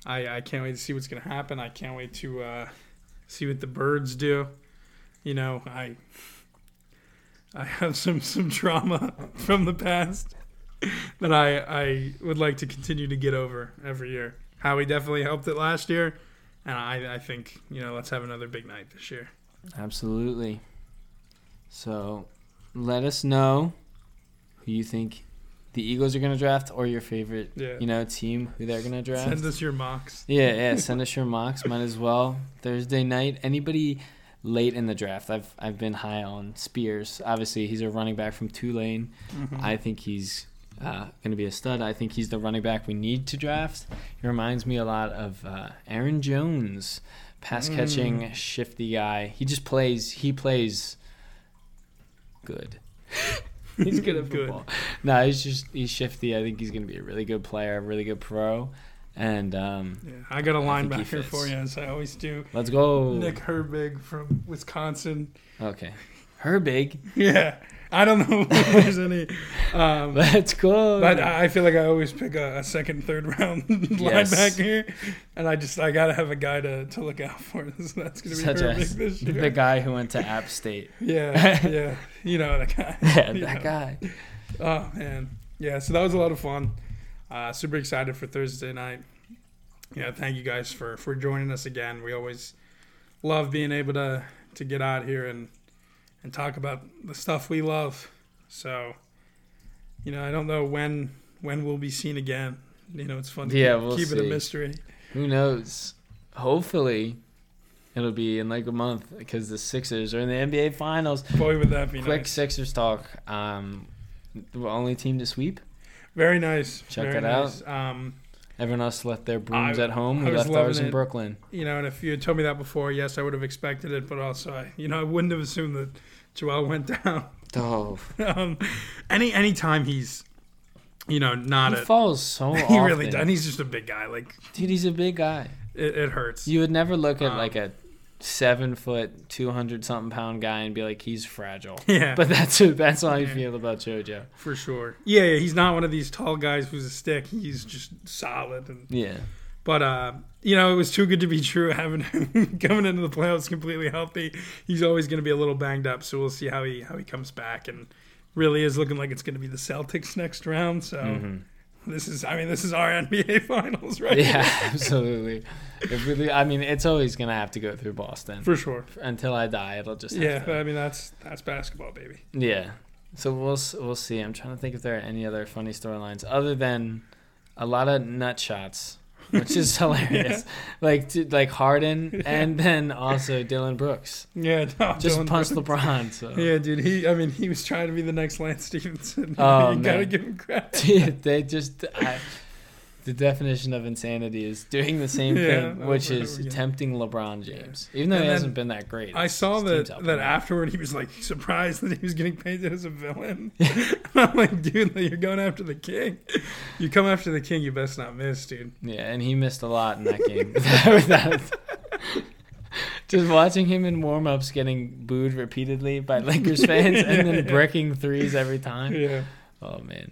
I I can't wait to see what's gonna happen. I can't wait to uh, see what the birds do. You know, I I have some some trauma from the past that I I would like to continue to get over every year. Howie definitely helped it last year, and I I think you know let's have another big night this year. absolutely. So, let us know who you think the Eagles are gonna draft or your favorite, Yeah. you know, team who they're gonna draft. Send us your mocks. Yeah, yeah. Send us your mocks. Might as well. Thursday night. Anybody late in the draft? I've I've been high on Spears. Obviously, he's a running back from Tulane. Mm-hmm. I think he's uh, going to be a stud. I think he's the running back we need to draft. He reminds me a lot of uh, Aaron Jones, pass catching, Mm. shifty guy. He just plays. He plays good. he's good at Good. football. No, he's just he's shifty. I think he's going to be a really good player, a really good pro. And um, Yeah, I got a linebacker for you, as I always do. let's go. Nick Herbig from Wisconsin. Okay, Herbig. Yeah, I don't know if there's any, um, Let's go. but I feel like I always pick a, a second, third round Yes. linebacker, and I just I gotta have a guy to, to look out for. That's gonna be Such as this year. the guy who went to App State. Yeah, yeah, you know that guy. Yeah, You that know. guy. Oh man, yeah. So that was a lot of fun. Uh, super excited for Thursday night. Yeah, thank you guys for for joining us again. We always love being able to to get out here and and talk about the stuff we love. So, you know, I don't know when when we'll be seen again. You know, it's fun to Yeah, keep, we'll keep it a mystery. Who knows? Hopefully, it'll be in like a month because the Sixers are in the NBA Finals. Boy, would that be Quick nice. Sixers talk. Um, the only team to sweep. Very nice. Check very it out. Um, Everyone else left their brooms I- at home. We left ours in it. Brooklyn. you know, and if you had told me that before, yes, I would have expected it. But also, I, you know, I wouldn't have assumed that Joel went down. Oh, um, any any time he's, you know, not he a, falls so often. he really does. And he's just a big guy. Like Dude, he's a big guy. it, it hurts. You would never look at Um, like a seven foot, two hundred something pound guy and be like, he's fragile. yeah, But that's that's how I Yeah. feel about JoJo. for sure. Yeah, yeah, he's not one of these tall guys who's a stick. He's just solid. And Yeah. But uh, you know, it was too good to be true. Having him coming into the playoffs completely healthy, he's always going to be a little banged up. So we'll see how he how he comes back. And really is looking like it's going to be the Celtics next round. So. Mhm. This is, I mean, this is our NBA Finals, right? Yeah, absolutely. Really, I mean, it's always gonna have to go through Boston for sure. until I die. It'll just Yeah, to- I mean that's that's basketball, baby. yeah. So we'll we'll see. I'm trying to think if there are any other funny storylines other than a lot of nut shots, which is hilarious. Like to, like Harden and then also Dillon Brooks Yeah, no, just Dillon punched Brooks. LeBron. So Yeah, dude. He, I mean, he was trying to be the next Lance Stephenson. Oh, you gotta man. give him credit. Dude, they just I, the definition of insanity is doing the same Yeah, thing, oh, which is tempting LeBron James, even though And he hasn't been that great. I saw that that afterward he was like surprised that he was getting painted as a villain. I'm like, dude, like, you're going after the king. You come after the king, you best not miss, dude. Yeah, and he missed a lot in that game. Just watching him in warm-ups getting booed repeatedly by Lakers fans and then yeah. bricking threes every time. Yeah, Oh man.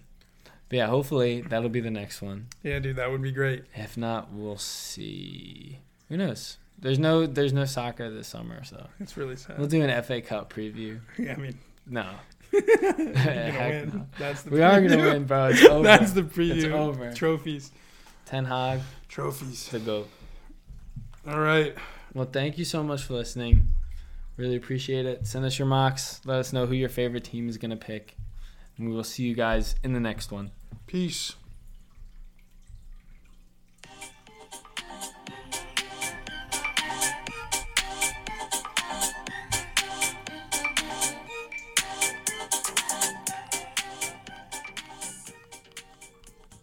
But yeah, hopefully that'll be the next one. yeah, dude, that would be great. If not, we'll see. Who knows? There's no there's no soccer this summer, so It's really sad. we'll do an FA Cup preview. yeah, I mean, No. Heck no. That's the We are gonna win, bro. It's over. That's the preview. It's over. Trophies, Ten Hag trophies. to go. All right. Well, thank you so much for listening. Really appreciate it. Send us your mocks. Let us know who your favorite team is going to pick. And we will see you guys in the next one. Peace.